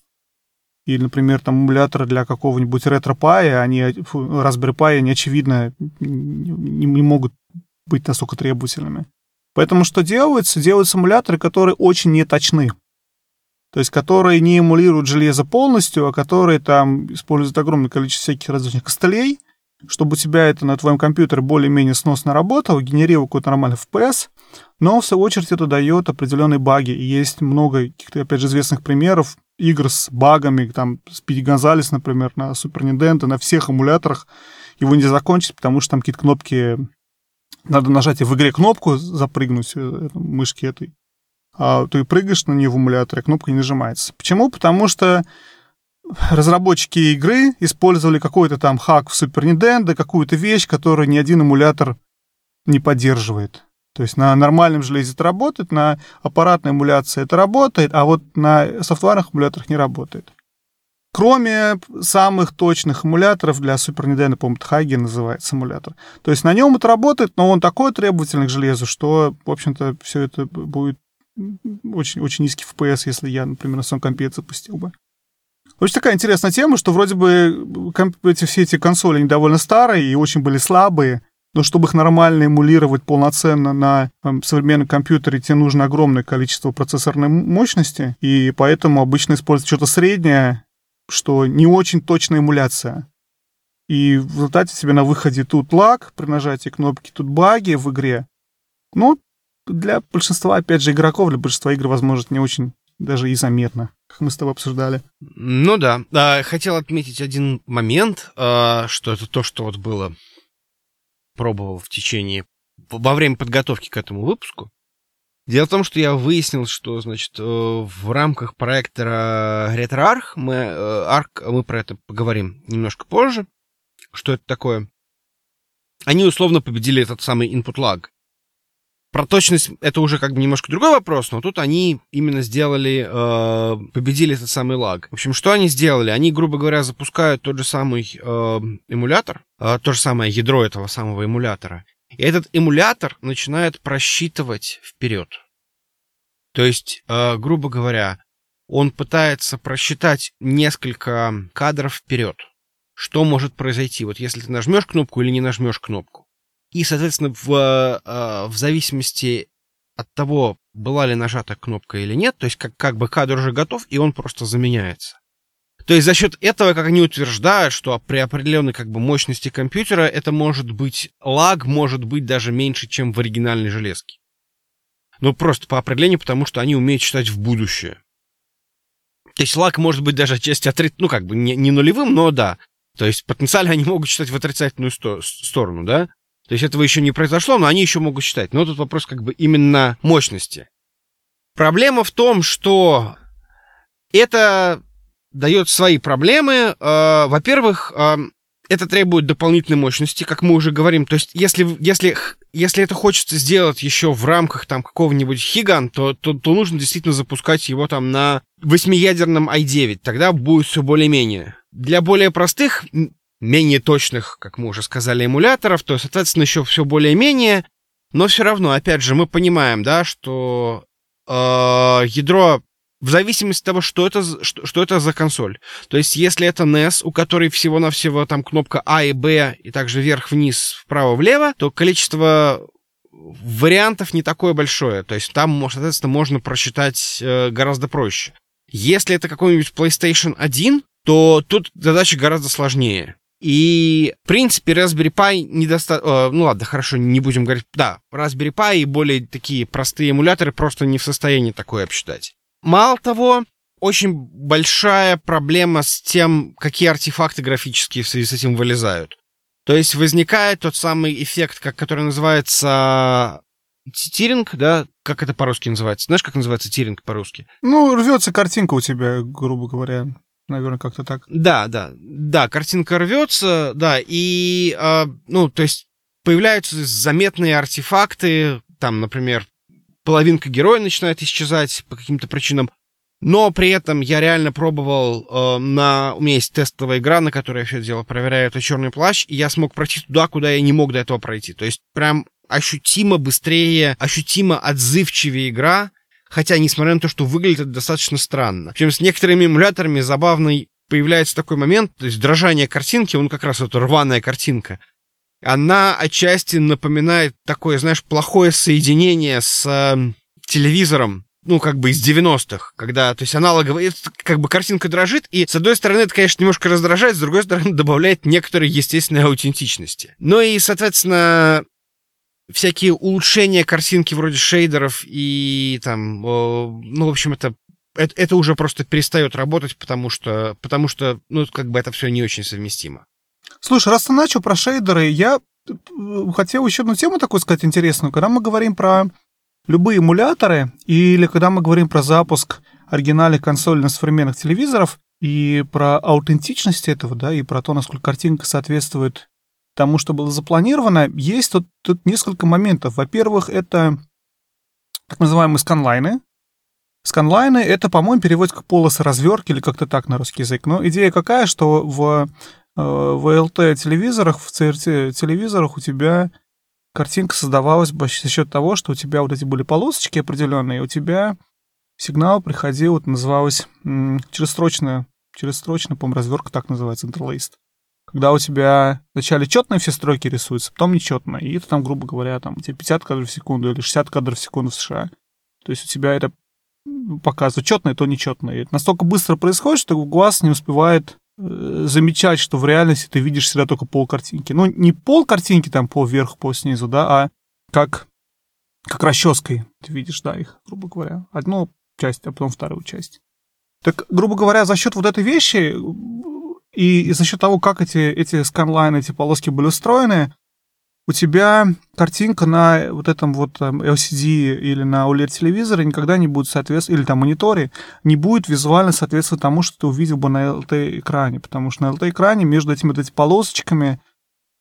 Или, например, там эмуляторы для какого-нибудь ретро-пая, они, Raspberry Pi, они, очевидно, не, не могут быть настолько требовательными. Поэтому что делается? Делаются эмуляторы, которые очень неточны. То есть, которые не эмулируют железо полностью, а которые там используют огромное количество всяких различных костылей, чтобы у тебя это на твоем компьютере более-менее сносно работало, генерировало какой-то нормальный FPS, но в свою очередь это дает определенные баги. И есть много каких-то, опять же, известных примеров игр с багами, там, Speedy Gonzales, например, на Super Nintendo, на всех эмуляторах. Его нельзя закончить, потому что там какие-то кнопки... Надо нажать в игре кнопку, запрыгнуть э, мышки этой, а ты прыгаешь на нее в эмуляторе, а кнопка не нажимается. Почему? Потому что разработчики игры использовали какой-то там хак в Super Nintendo, какую-то вещь, которую ни один эмулятор не поддерживает. То есть на нормальном железе это работает, на аппаратной эмуляции это работает, а вот на софтварных эмуляторах не работает. Кроме самых точных эмуляторов для Super Nintendo, по-моему, Хаги называется эмулятор. То есть на нем это работает, но он такой требовательный к железу, что, в общем-то, все это будет очень, очень низкий FPS, если я, например, на своем компе запустил бы. Очень такая интересная тема, что вроде бы эти, все эти консоли, они довольно старые и очень были слабые, но чтобы их нормально эмулировать полноценно на там, современном компьютере, тебе нужно огромное количество процессорной мощности, и поэтому обычно используют что-то среднее, что не очень точная эмуляция. И в результате тебе на выходе тут лаг, при нажатии кнопки тут баги в игре. Ну, для большинства, опять же, игроков, для большинства игр, возможно, не очень даже и заметно, как мы с тобой обсуждали. Ну да. А, хотел отметить один момент, а, что это то, что вот было пробовал в течение во время подготовки к этому выпуску. Дело в том, что я выяснил, что, значит, э, в рамках проекта RetroArch мы, э, Arc, мы про это поговорим немножко позже, что это такое. Они условно победили этот самый input lag. Про точность это уже как бы немножко другой вопрос, но тут они именно сделали, э, победили этот самый лаг. В общем, что они сделали? Они, грубо говоря, запускают тот же самый э, эмулятор, э, то же самое ядро этого самого эмулятора. И этот эмулятор начинает просчитывать вперед. То есть, э, грубо говоря, он пытается просчитать несколько кадров вперед. Что может произойти? Вот если ты нажмешь кнопку или не нажмешь кнопку. И, соответственно, в, э, в зависимости от того, была ли нажата кнопка или нет, то есть как, как бы кадр уже готов, и он просто заменяется. То есть за счет этого, как они утверждают, что при определенной как бы мощности компьютера это может быть, лаг может быть даже меньше, чем в оригинальной железке. Ну, просто по определению, потому что они умеют читать в будущее. То есть лаг может быть даже отчасти отрицательным, ну, как бы не, не нулевым, но да. То есть потенциально они могут читать в отрицательную сто- сторону, да? То есть этого еще не произошло, но они еще могут считать. Но тут вопрос как бы именно мощности. Проблема в том, что это дает свои проблемы. Э, во-первых, э, это требует дополнительной мощности, как мы уже говорим. То есть, если, если, если это хочется сделать еще в рамках там какого-нибудь Хиган, то, то, то нужно действительно запускать его там на восьмиядерном i9. Тогда будет все более-менее. Для более простых, менее точных, как мы уже сказали, эмуляторов, то, соответственно, еще все более-менее. Но все равно, опять же, мы понимаем, да, что э, ядро в зависимости от того, что это, что, что это за консоль. То есть, если это NES, у которой всего-навсего там кнопка А и Б, и также вверх-вниз, вправо-влево, то количество вариантов не такое большое. То есть, там, соответственно, можно прочитать э, гораздо проще. Если это какой-нибудь PlayStation 1, то тут задача гораздо сложнее. И, в принципе, Raspberry Pi недостаточно... Э, ну ладно, хорошо, не будем говорить... Да, Raspberry Pi и более такие простые эмуляторы просто не в состоянии такое обсчитать. Мало того, очень большая проблема с тем, какие артефакты графические в связи с этим вылезают. То есть возникает тот самый эффект, как, который называется тиринг, да? Как это по-русски называется? Знаешь, как называется тиринг по-русски? Ну, рвется картинка у тебя, грубо говоря. Наверное, как-то так. Да, да, да, картинка рвется, да, и, э, ну, то есть появляются заметные артефакты, там, например, половинка героя начинает исчезать по каким-то причинам. Но при этом я реально пробовал э, на... У меня есть тестовая игра, на которой я все дело проверяю. Это «Черный плащ», и я смог пройти туда, куда я не мог до этого пройти. То есть прям ощутимо быстрее, ощутимо отзывчивее игра, хотя, несмотря на то, что выглядит это достаточно странно. Причем с некоторыми эмуляторами забавный появляется такой момент, то есть дрожание картинки, он как раз вот рваная картинка она отчасти напоминает такое, знаешь, плохое соединение с э, телевизором, ну, как бы из 90-х, когда, то есть аналоговая, как бы картинка дрожит, и с одной стороны это, конечно, немножко раздражает, с другой стороны добавляет некоторой естественной аутентичности. Ну и, соответственно, всякие улучшения картинки вроде шейдеров и там, ну, в общем, это это, это уже просто перестает работать, потому что, потому что, ну, как бы это все не очень совместимо. Слушай, раз ты начал про шейдеры, я э, хотел еще одну тему такую сказать интересную. Когда мы говорим про любые эмуляторы, или когда мы говорим про запуск оригинальных консолей на современных телевизоров, и про аутентичность этого, да, и про то, насколько картинка соответствует тому, что было запланировано, есть тут, тут несколько моментов. Во-первых, это так называемые сканлайны. Сканлайны — это, по-моему, переводится как полосы развертки или как-то так на русский язык. Но идея какая, что в Э, в LT-телевизорах, в CRT-телевизорах у тебя картинка создавалась за счет того, что у тебя вот эти были полосочки определенные, у тебя сигнал приходил, вот называлось через строчная, через строчная, по-моему, развертка так называется, интерлейст. Когда у тебя вначале четные все строки рисуются, потом нечетные. И это там, грубо говоря, там у тебя 50 кадров в секунду или 60 кадров в секунду в США. То есть у тебя это показывает четное, то нечетное. И это настолько быстро происходит, что глаз не успевает замечать, что в реальности ты видишь всегда только пол картинки. Ну, не пол картинки там по вверху, по снизу, да, а как, как расческой ты видишь, да, их, грубо говоря. Одну часть, а потом вторую часть. Так, грубо говоря, за счет вот этой вещи и, и за счет того, как эти, эти сканлайны, эти полоски были устроены, у тебя картинка на вот этом вот LCD или на OLED-телевизоре никогда не будет соответствовать, или там мониторе, не будет визуально соответствовать тому, что ты увидел бы на LT-экране, потому что на LT-экране между этими вот этими полосочками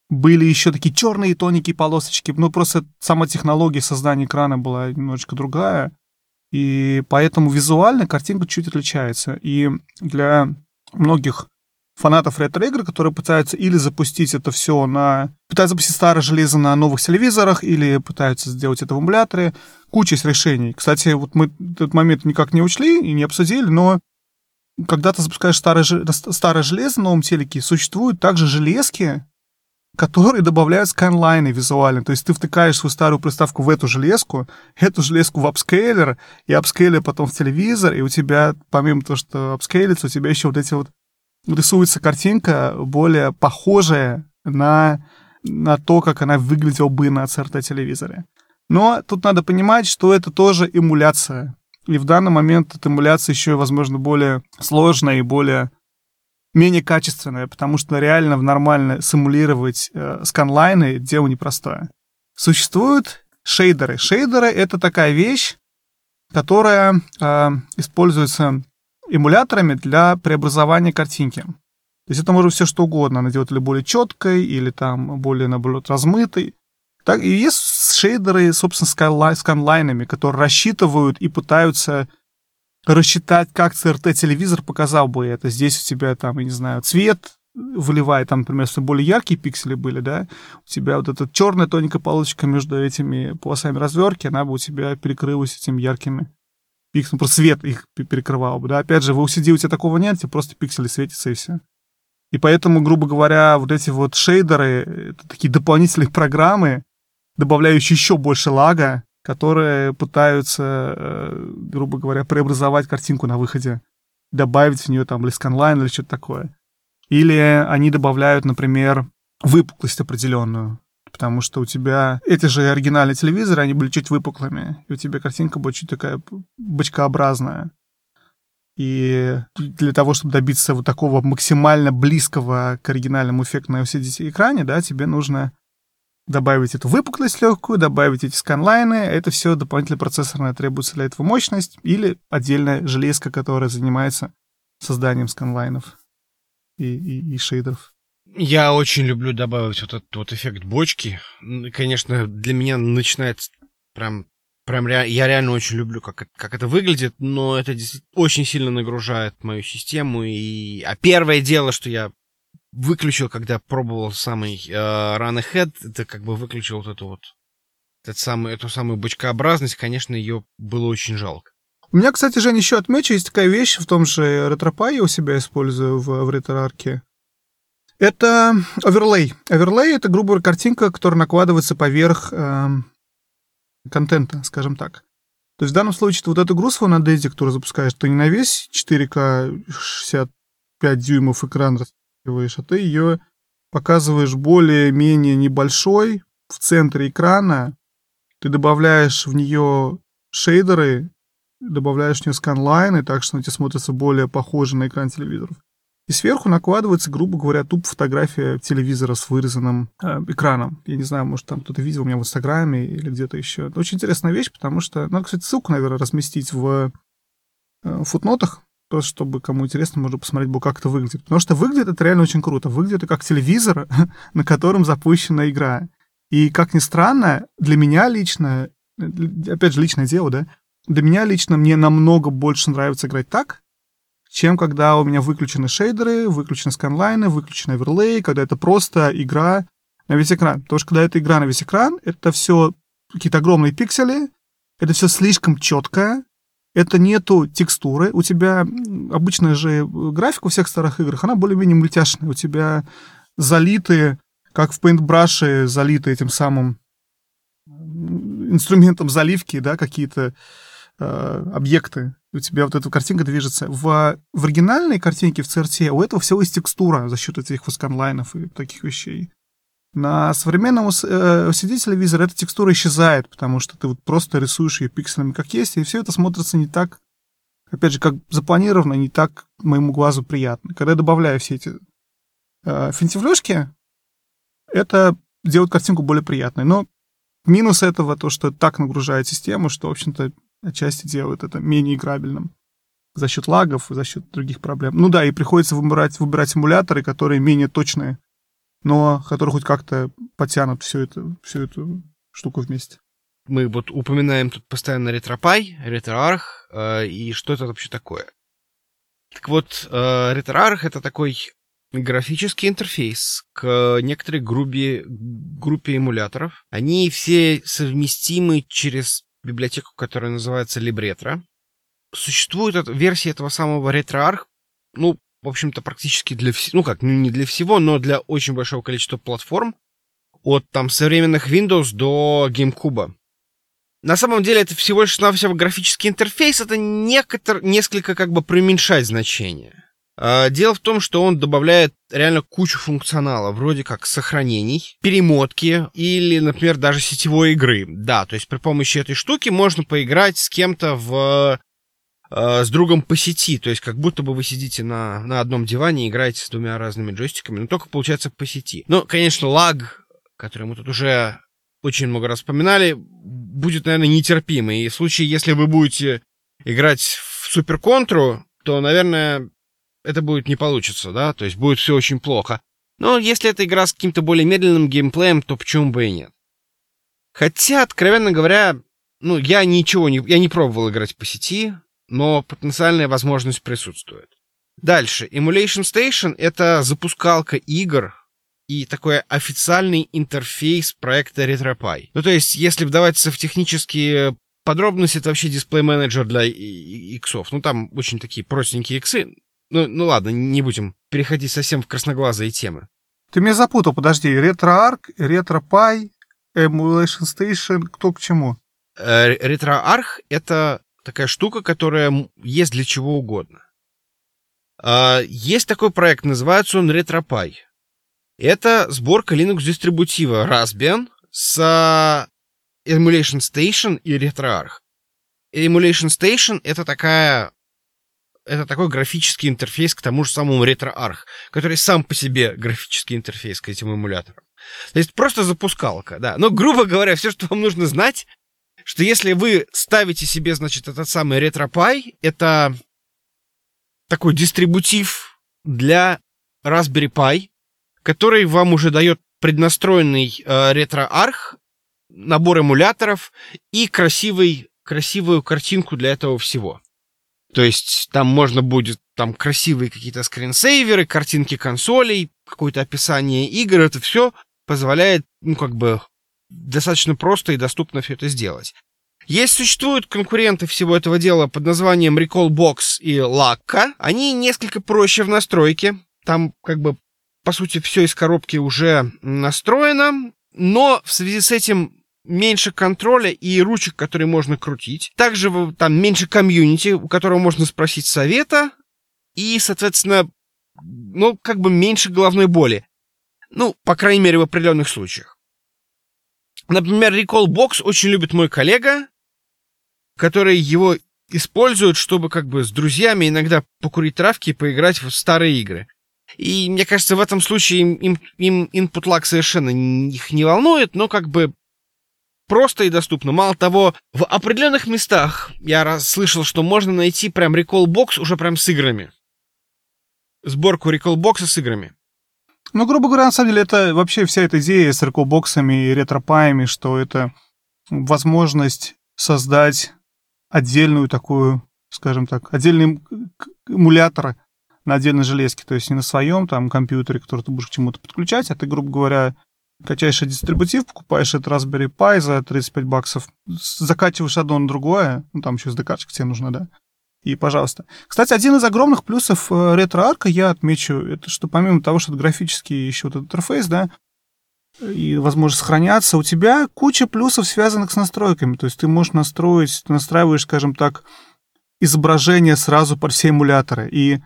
были еще такие черные тоненькие полосочки, ну просто сама технология создания экрана была немножечко другая, и поэтому визуально картинка чуть отличается. И для многих фанатов ретро-игр, которые пытаются или запустить это все на... Пытаются запустить старое железо на новых телевизорах, или пытаются сделать это в эмуляторе. Куча есть решений. Кстати, вот мы этот момент никак не учли и не обсудили, но когда ты запускаешь старое, старое железо на новом телеке, существуют также железки, которые добавляют сканлайны визуально. То есть ты втыкаешь свою старую приставку в эту железку, эту железку в апскейлер, и апскейлер потом в телевизор, и у тебя, помимо того, что апскейлится, у тебя еще вот эти вот рисуется картинка более похожая на, на то, как она выглядела бы на CRT-телевизоре. Но тут надо понимать, что это тоже эмуляция. И в данный момент эта эмуляция еще, возможно, более сложная и более менее качественная, потому что реально в нормально симулировать э, сканлайны дело непростое. Существуют шейдеры. Шейдеры — это такая вещь, которая э, используется эмуляторами для преобразования картинки. То есть это может все что угодно. Она делает или более четкой, или там более, наоборот, размытой. Так, и есть шейдеры, собственно, с сканлайнами, которые рассчитывают и пытаются рассчитать, как CRT-телевизор показал бы это. Здесь у тебя там, я не знаю, цвет выливает, там, например, если более яркие пиксели были, да, у тебя вот эта черная тоненькая полосочка между этими полосами развертки, она бы у тебя перекрылась этими яркими пикселями, просто свет их перекрывал бы, да. Опять же, в LCD у тебя такого нет, тебе просто пиксели светятся и все. И поэтому, грубо говоря, вот эти вот шейдеры, это такие дополнительные программы, добавляющие еще больше лага, которые пытаются, э, грубо говоря, преобразовать картинку на выходе, добавить в нее там или сканлайн или что-то такое. Или они добавляют, например, выпуклость определенную, потому что у тебя эти же оригинальные телевизоры, они были чуть выпуклыми, и у тебя картинка будет чуть такая бочкообразная. И для того, чтобы добиться вот такого максимально близкого к оригинальному эффекту на LCD-экране, да, тебе нужно добавить эту выпуклость легкую, добавить эти сканлайны. Это все дополнительная процессорная требуется для этого мощность или отдельная железка, которая занимается созданием сканлайнов и, и, и шейдеров. Я очень люблю добавить вот этот вот эффект бочки. Конечно, для меня начинается прям прям ре... я реально очень люблю, как это, как это выглядит, но это очень сильно нагружает мою систему. И... А первое дело, что я выключил, когда пробовал самый э, Run Ahead, это как бы выключил вот эту вот этот самый, эту самую бочкообразность, конечно, ее было очень жалко. У меня, кстати, Жень, еще отмечу, есть такая вещь в том же я у себя использую в, в RetroArch. Это оверлей. Оверлей — это, говоря, картинка, которая накладывается поверх э, контента, скажем так. То есть в данном случае ты вот эту грузову на Дейзи, которую запускаешь, ты не на весь 4К 65 дюймов экран рассматриваешь, а ты ее показываешь более-менее небольшой в центре экрана, ты добавляешь в нее шейдеры, добавляешь в нее сканлайны, так что она тебе смотрится более похоже на экран телевизоров. И сверху накладывается, грубо говоря, туп фотография телевизора с вырезанным э, экраном. Я не знаю, может, там кто-то видел у меня в Инстаграме или где-то еще. Это очень интересная вещь, потому что... Надо, кстати, ссылку, наверное, разместить в э, футнотах, просто чтобы кому интересно, можно посмотреть, как это выглядит. Потому что выглядит это реально очень круто. Выглядит это как телевизор, на котором запущена игра. И, как ни странно, для меня лично, опять же, личное дело, да, для меня лично мне намного больше нравится играть так, чем когда у меня выключены шейдеры, выключены сканлайны, выключены оверлей, когда это просто игра на весь экран. Потому что когда это игра на весь экран, это все какие-то огромные пиксели, это все слишком четкое, это нету текстуры. У тебя обычная же графика у всех старых играх, она более-менее мультяшная. У тебя залиты, как в Paintbrush, залиты этим самым инструментом заливки, да, какие-то э, объекты. У тебя вот эта картинка движется. В, в оригинальной картинке в CRT у этого всего есть текстура за счет этих сканлайнов и таких вещей. На современном LCD-телевизоре э, эта текстура исчезает, потому что ты вот просто рисуешь ее пикселями как есть, и все это смотрится не так, опять же, как запланировано, не так моему глазу приятно. Когда я добавляю все эти э, фентивлюшки, это делает картинку более приятной. Но минус этого то, что так нагружает систему, что, в общем-то, отчасти делают это менее играбельным за счет лагов за счет других проблем. Ну да, и приходится выбирать, выбирать симуляторы, которые менее точные, но которые хоть как-то потянут всю эту, всю эту штуку вместе. Мы вот упоминаем тут постоянно ретропай, ретроарх, э, и что это вообще такое? Так вот, э, ретроарх — это такой графический интерфейс к некоторой группе, группе эмуляторов. Они все совместимы через библиотеку, которая называется Libretro. Существует версия этого самого RetroArch, ну, в общем-то, практически для всего, ну как, ну, не для всего, но для очень большого количества платформ, от там современных Windows до GameCube. На самом деле это всего лишь навсего графический интерфейс, это некотор, несколько как бы преуменьшать значение. А, дело в том, что он добавляет реально кучу функционала, вроде как сохранений, перемотки или, например, даже сетевой игры. Да, то есть при помощи этой штуки можно поиграть с кем-то в э, с другом по сети, то есть как будто бы вы сидите на, на одном диване и играете с двумя разными джойстиками, но только получается по сети. Ну, конечно, лаг, который мы тут уже очень много раз вспоминали, будет, наверное, нетерпимый. И в случае, если вы будете играть в суперконтру, то, наверное, это будет не получится, да, то есть будет все очень плохо. Но если эта игра с каким-то более медленным геймплеем, то почему бы и нет? Хотя, откровенно говоря, ну, я ничего не... Я не пробовал играть по сети, но потенциальная возможность присутствует. Дальше. Emulation Station — это запускалка игр и такой официальный интерфейс проекта RetroPie. Ну, то есть, если вдаваться в технические подробности, это вообще дисплей-менеджер для иксов. Ну, там очень такие простенькие иксы. Ну, ну ладно, не будем переходить совсем в красноглазые темы. Ты меня запутал, подожди. RetroArch, RetroPie, Emulation Station, кто к чему? Э, — это такая штука, которая есть для чего угодно. А, есть такой проект, называется он RetroPie. Это сборка Linux-дистрибутива Raspbian с Emulation Station и RetroArch. Emulation Station — это такая это такой графический интерфейс к тому же самому RetroArch, который сам по себе графический интерфейс к этим эмуляторам. То есть просто запускалка, да. Но, грубо говоря, все, что вам нужно знать, что если вы ставите себе, значит, этот самый RetroPie, это такой дистрибутив для Raspberry Pi, который вам уже дает преднастроенный э, RetroArch, набор эмуляторов и красивый, красивую картинку для этого всего. То есть там можно будет там красивые какие-то скринсейверы, картинки консолей, какое-то описание игр, это все позволяет, ну, как бы, достаточно просто и доступно все это сделать. Есть, существуют конкуренты всего этого дела под названием Recallbox и Lacka. Они несколько проще в настройке. Там, как бы, по сути, все из коробки уже настроено. Но в связи с этим меньше контроля и ручек, которые можно крутить. Также там меньше комьюнити, у которого можно спросить совета. И, соответственно, ну, как бы меньше головной боли. Ну, по крайней мере, в определенных случаях. Например, Recall Box очень любит мой коллега, который его использует, чтобы как бы с друзьями иногда покурить травки и поиграть в старые игры. И мне кажется, в этом случае им, им, им input lag совершенно их не волнует, но как бы просто и доступно. Мало того, в определенных местах я слышал, что можно найти прям Box уже прям с играми. Сборку Box с играми. Ну, грубо говоря, на самом деле, это вообще вся эта идея с Recall боксами и ретропаями, что это возможность создать отдельную такую, скажем так, отдельный эмулятор на отдельной железке, то есть не на своем там компьютере, который ты будешь к чему-то подключать, а ты, грубо говоря, качаешь дистрибутив, покупаешь этот Raspberry Pi за 35 баксов, закачиваешь одно на другое, ну, там еще SDK тебе нужно, да, и пожалуйста. Кстати, один из огромных плюсов э, ретро-арка я отмечу, это что помимо того, что это графический еще вот этот интерфейс, да, и возможность сохраняться, у тебя куча плюсов, связанных с настройками. То есть ты можешь настроить, ты настраиваешь, скажем так, изображение сразу под все эмуляторы. И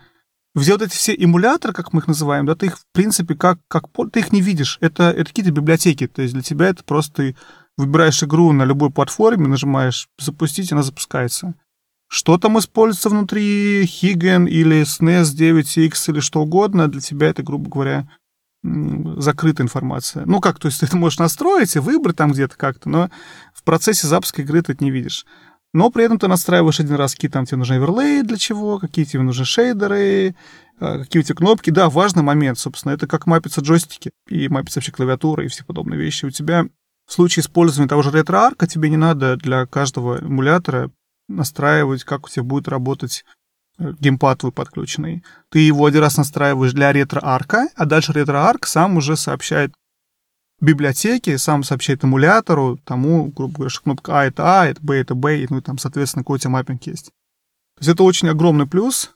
все вот эти все эмуляторы, как мы их называем, да, ты их, в принципе, как, как ты их не видишь. Это, это какие-то библиотеки. То есть для тебя это просто ты выбираешь игру на любой платформе, нажимаешь «Запустить», она запускается. Что там используется внутри Higen или SNES 9X или что угодно, для тебя это, грубо говоря, закрытая информация. Ну как, то есть ты это можешь настроить и выбрать там где-то как-то, но в процессе запуска игры ты это не видишь. Но при этом ты настраиваешь один раз, какие там тебе нужны оверлей, для чего, какие тебе нужны шейдеры, а, какие у тебя кнопки. Да, важный момент, собственно, это как мапятся джойстики и мапятся вообще клавиатура и все подобные вещи. У тебя в случае использования того же ретро-арка тебе не надо для каждого эмулятора настраивать, как у тебя будет работать геймпад твой подключенный. Ты его один раз настраиваешь для ретро-арка, а дальше ретро-арк сам уже сообщает библиотеке, сам сообщает эмулятору, тому, грубо говоря, что кнопка А это А, это Б это Б, ну и там, соответственно, какой у тебя маппинг есть. То есть это очень огромный плюс.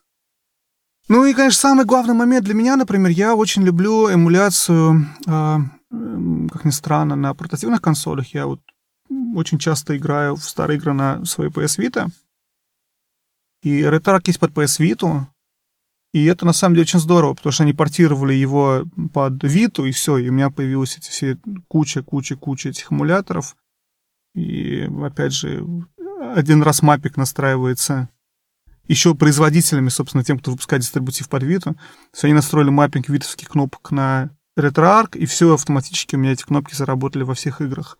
Ну и, конечно, самый главный момент для меня, например, я очень люблю эмуляцию, э, как ни странно, на портативных консолях. Я вот очень часто играю в старые игры на своей PS Vita. И ReTark есть под PS Vita, и это на самом деле очень здорово, потому что они портировали его под Vita, и все, и у меня появилась эти все куча-куча-куча этих эмуляторов. И опять же, один раз мапик настраивается еще производителями, собственно, тем, кто выпускает дистрибутив под Vita. То есть они настроили маппинг витовских кнопок на RetroArch, и все автоматически у меня эти кнопки заработали во всех играх.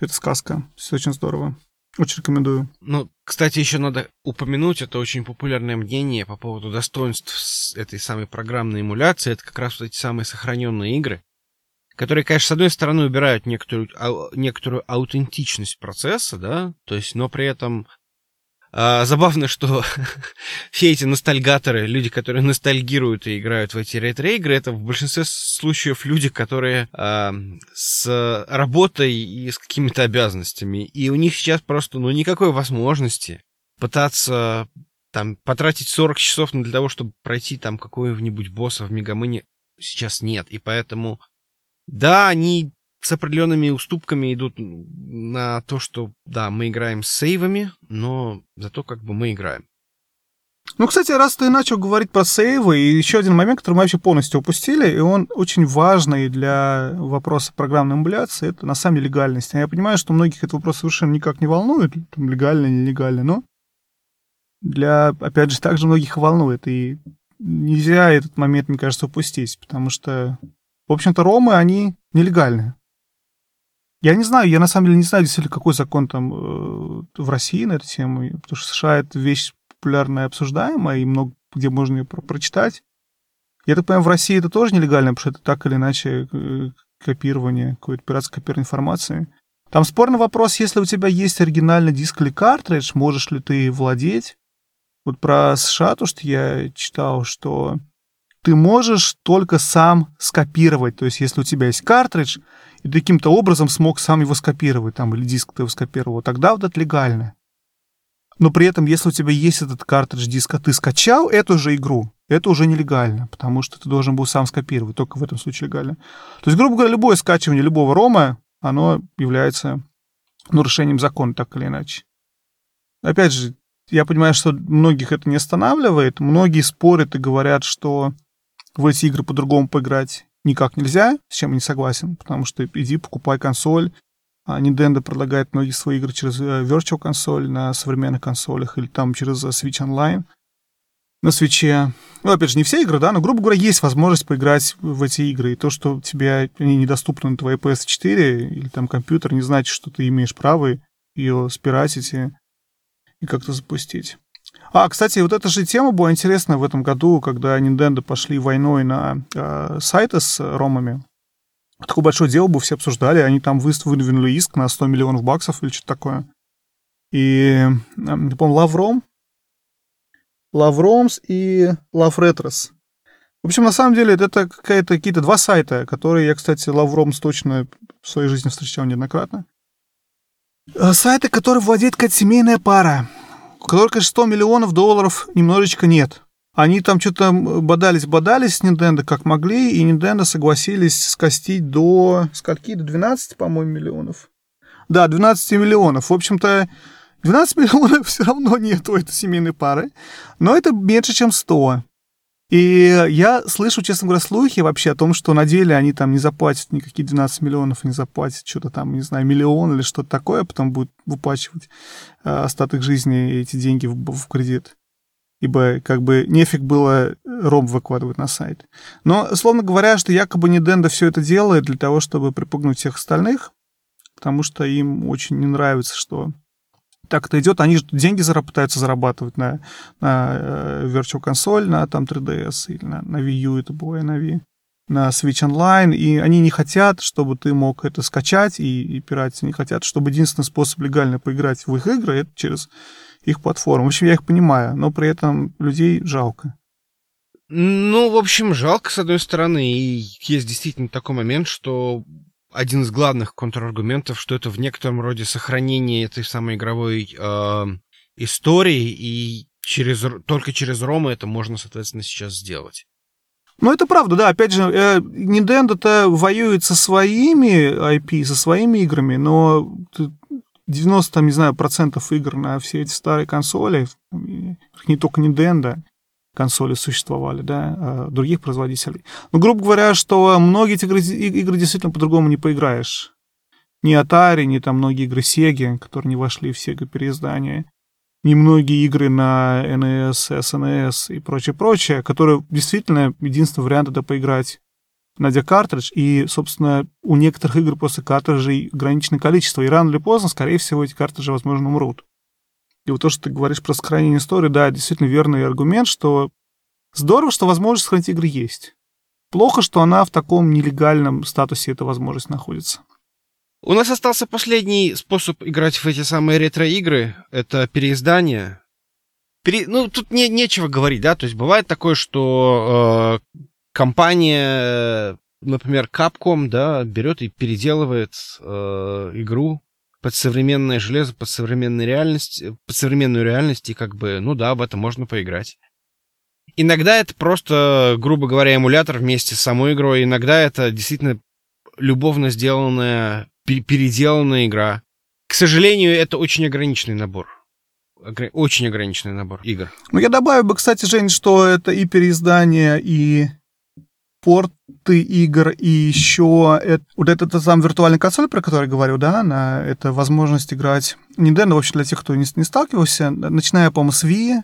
Это сказка. Все очень здорово. Очень рекомендую. Ну, кстати, еще надо упомянуть, это очень популярное мнение по поводу достоинств этой самой программной эмуляции. Это как раз вот эти самые сохраненные игры, которые, конечно, с одной стороны убирают некоторую, а, некоторую аутентичность процесса, да, то есть, но при этом а, забавно, что все эти ностальгаторы, люди, которые ностальгируют и играют в эти ретро-игры, это в большинстве случаев люди, которые а, с работой и с какими-то обязанностями. И у них сейчас просто ну, никакой возможности пытаться там потратить 40 часов для того, чтобы пройти там какого-нибудь босса в Мегамыне сейчас нет. И поэтому, да, они с определенными уступками идут на то, что, да, мы играем с сейвами, но зато как бы мы играем. Ну, кстати, раз ты начал говорить про сейвы, и еще один момент, который мы вообще полностью упустили, и он очень важный для вопроса программной эмуляции, это на самом деле легальность. Я понимаю, что многих этот вопрос совершенно никак не волнует, там, легально нелегально, но для, опять же, также многих волнует, и нельзя этот момент, мне кажется, упустить, потому что, в общем-то, ромы, они нелегальные. Я не знаю, я на самом деле не знаю, действительно, какой закон там э, в России на эту тему, потому что США это вещь популярная, обсуждаемая, и много где можно ее про прочитать. Я так понимаю, в России это тоже нелегально, потому что это так или иначе э, копирование, какой-то пиратское копирование информации. Там спорный вопрос, если у тебя есть оригинальный диск или картридж, можешь ли ты владеть. Вот про США, то, что я читал, что ты можешь только сам скопировать. То есть, если у тебя есть картридж, и ты каким-то образом смог сам его скопировать, там, или диск ты его скопировал, тогда вот это легально. Но при этом, если у тебя есть этот картридж диска, ты скачал эту же игру, это уже нелегально, потому что ты должен был сам скопировать, только в этом случае легально. То есть, грубо говоря, любое скачивание любого рома, оно является нарушением закона, так или иначе. Опять же, я понимаю, что многих это не останавливает. Многие спорят и говорят, что в эти игры по-другому поиграть никак нельзя, с чем я не согласен, потому что иди покупай консоль. А Nintendo предлагает многие свои игры через э, Virtual консоль на современных консолях или там через э, Switch Online на свече. Ну, опять же, не все игры, да, но, грубо говоря, есть возможность поиграть в эти игры. И то, что тебе они недоступны на твоей PS4 или там компьютер, не значит, что ты имеешь право ее спиратить и, и как-то запустить. А, кстати, вот эта же тема была интересна в этом году, когда Nintendo пошли войной на э, сайты с ромами. Такое большое дело бы все обсуждали, они там выдвинули иск на 100 миллионов баксов или что-то такое. И, э, по-моему, Лавром, Лавромс и Лавретрос. В общем, на самом деле, это какая-то, какие-то два сайта, которые я, кстати, Лавромс точно в своей жизни встречал неоднократно. Э, сайты, которые владеет какая-то семейная пара конечно, 100 миллионов долларов немножечко нет. Они там что-то бодались-бодались с Nintendo как могли, и Nintendo согласились скостить до... Скольки? До 12, по-моему, миллионов. Да, 12 миллионов. В общем-то, 12 миллионов все равно нет у этой семейной пары, но это меньше, чем 100. И я слышу, честно говоря, слухи вообще о том, что на деле они там не заплатят никакие 12 миллионов, не заплатят что-то там, не знаю, миллион или что-то такое, а потом будут выплачивать э, остаток жизни эти деньги в, в кредит. Ибо как бы нефиг было ром выкладывать на сайт. Но, словно говоря, что якобы Nintendo все это делает для того, чтобы припугнуть всех остальных, потому что им очень не нравится, что так это идет, они же деньги зараб, пытаются зарабатывать на, на э, Virtual консоль, на там 3DS или на, на Wii U это было, на Wii, на Switch Online, и они не хотят, чтобы ты мог это скачать и, и пиратить, не хотят, чтобы единственный способ легально поиграть в их игры это через их платформу. В общем, я их понимаю, но при этом людей жалко. Ну, в общем, жалко, с одной стороны, и есть действительно такой момент, что один из главных контраргументов, что это в некотором роде сохранение этой самой игровой э, истории, и через, только через Рома это можно, соответственно, сейчас сделать. Ну, это правда, да. Опять же, э, Nintendo-то воюет со своими IP, со своими играми, но 90, там, не знаю, процентов игр на все эти старые консоли, не только Nintendo, консоли существовали, да, а, других производителей. Но, ну, грубо говоря, что многие эти игры, игры действительно по-другому не поиграешь. Ни Atari, ни там многие игры Sega, которые не вошли в Sega переиздания, ни многие игры на NES, SNES и прочее-прочее, которые действительно единственный вариант это поиграть найдя картридж, и, собственно, у некоторых игр после картриджей ограниченное количество, и рано или поздно, скорее всего, эти картриджи, возможно, умрут. И вот то, что ты говоришь про сохранение истории, да, действительно верный аргумент, что здорово, что возможность сохранить игры есть. Плохо, что она в таком нелегальном статусе, эта возможность находится. У нас остался последний способ играть в эти самые ретро-игры. Это переиздание. Пере... Ну, тут не, нечего говорить, да, то есть бывает такое, что э, компания, например, Capcom, да, берет и переделывает э, игру под современное железо, под современную реальность, под современную реальность, и как бы, ну да, в это можно поиграть. Иногда это просто, грубо говоря, эмулятор вместе с самой игрой, иногда это действительно любовно сделанная, переделанная игра. К сожалению, это очень ограниченный набор очень ограниченный набор игр. Ну, я добавил бы, кстати, Жень, что это и переиздание, и порты игр, и еще это, вот это сам виртуальная консоль, про которую я говорю, да, на, это возможность играть Nintendo, вообще для тех, кто не, не сталкивался, начиная, по-моему, с Wii,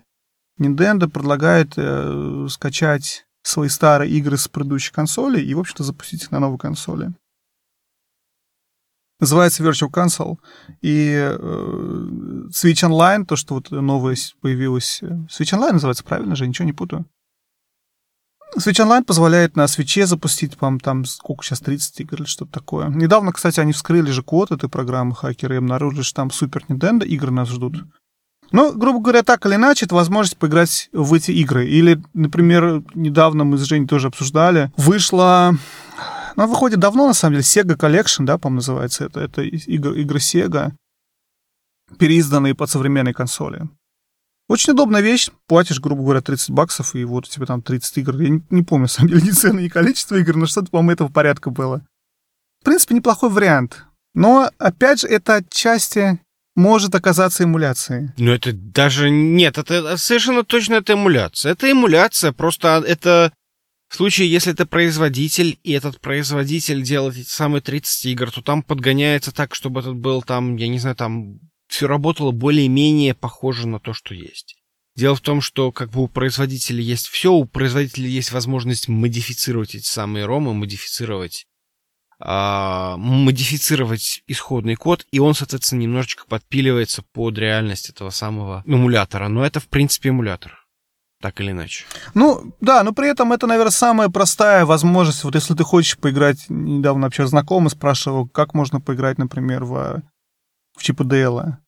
Nintendo предлагает э, скачать свои старые игры с предыдущей консоли и, в общем-то, запустить их на новой консоли. Называется Virtual Console. И э, Switch Online, то, что вот новое появилось... Э, Switch Online называется, правильно же? Ничего не путаю. Switch Online позволяет на свече запустить, по там сколько сейчас, 30 игр или что-то такое. Недавно, кстати, они вскрыли же код этой программы хакеры и обнаружили, что там Супер Nintendo игры нас ждут. Ну, грубо говоря, так или иначе, это возможность поиграть в эти игры. Или, например, недавно мы с Женей тоже обсуждали, вышла она ну, выходит давно, на самом деле. Sega Collection, да, по-моему, называется это. Это игры, игры Sega, переизданные под современные консоли. Очень удобная вещь. Платишь, грубо говоря, 30 баксов, и вот у тебя там 30 игр. Я не, не помню, на самом деле, ни цены, ни количество игр, но что-то, по-моему, этого порядка было. В принципе, неплохой вариант. Но, опять же, это отчасти может оказаться эмуляцией. Ну, это даже... Нет, это совершенно точно это эмуляция. Это эмуляция, просто это в случае, если это производитель, и этот производитель делает эти самые 30 игр, то там подгоняется так, чтобы этот был там, я не знаю, там все работало более-менее похоже на то, что есть. Дело в том, что как бы у производителя есть все, у производителя есть возможность модифицировать эти самые ромы, модифицировать а, модифицировать исходный код, и он, соответственно, немножечко подпиливается под реальность этого самого эмулятора. Но это, в принципе, эмулятор так или иначе. Ну, да, но при этом это, наверное, самая простая возможность. Вот если ты хочешь поиграть, недавно вообще знакомый спрашивал, как можно поиграть, например, в, в Чип и Дейла.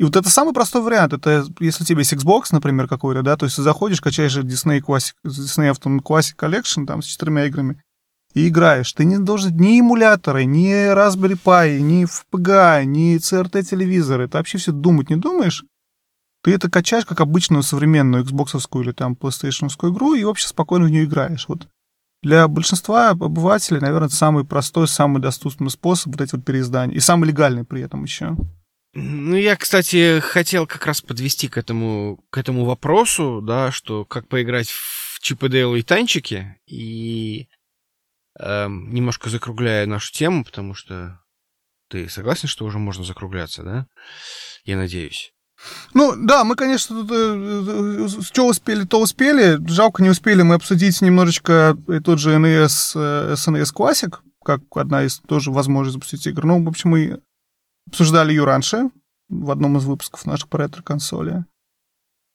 И вот это самый простой вариант. Это если тебе есть Xbox, например, какой-то, да, то есть ты заходишь, качаешь Disney Classic, Disney Afternoon Classic Collection там с четырьмя играми, и играешь. Ты не должен ни эмуляторы, ни Raspberry Pi, ни FPGA, ни CRT телевизоры. Ты вообще все думать не думаешь. Ты это качаешь как обычную современную Xbox или там PlayStation игру и вообще спокойно в нее играешь. Вот для большинства обывателей, наверное, это самый простой, самый доступный способ вот эти вот переиздания. И самый легальный при этом еще. Ну, я, кстати, хотел как раз подвести к этому, к этому вопросу, да, что как поиграть в Чип и Дейл и танчики, и э, немножко закругляя нашу тему, потому что ты согласен, что уже можно закругляться, да? Я надеюсь. Ну, да, мы, конечно, тут, э, что успели, то успели. Жалко, не успели мы обсудить немножечко тот же NES, SNES Classic, как одна из тоже возможностей запустить игр. Ну, в общем, мы обсуждали ее раньше, в одном из выпусков наших по ретро-консоли.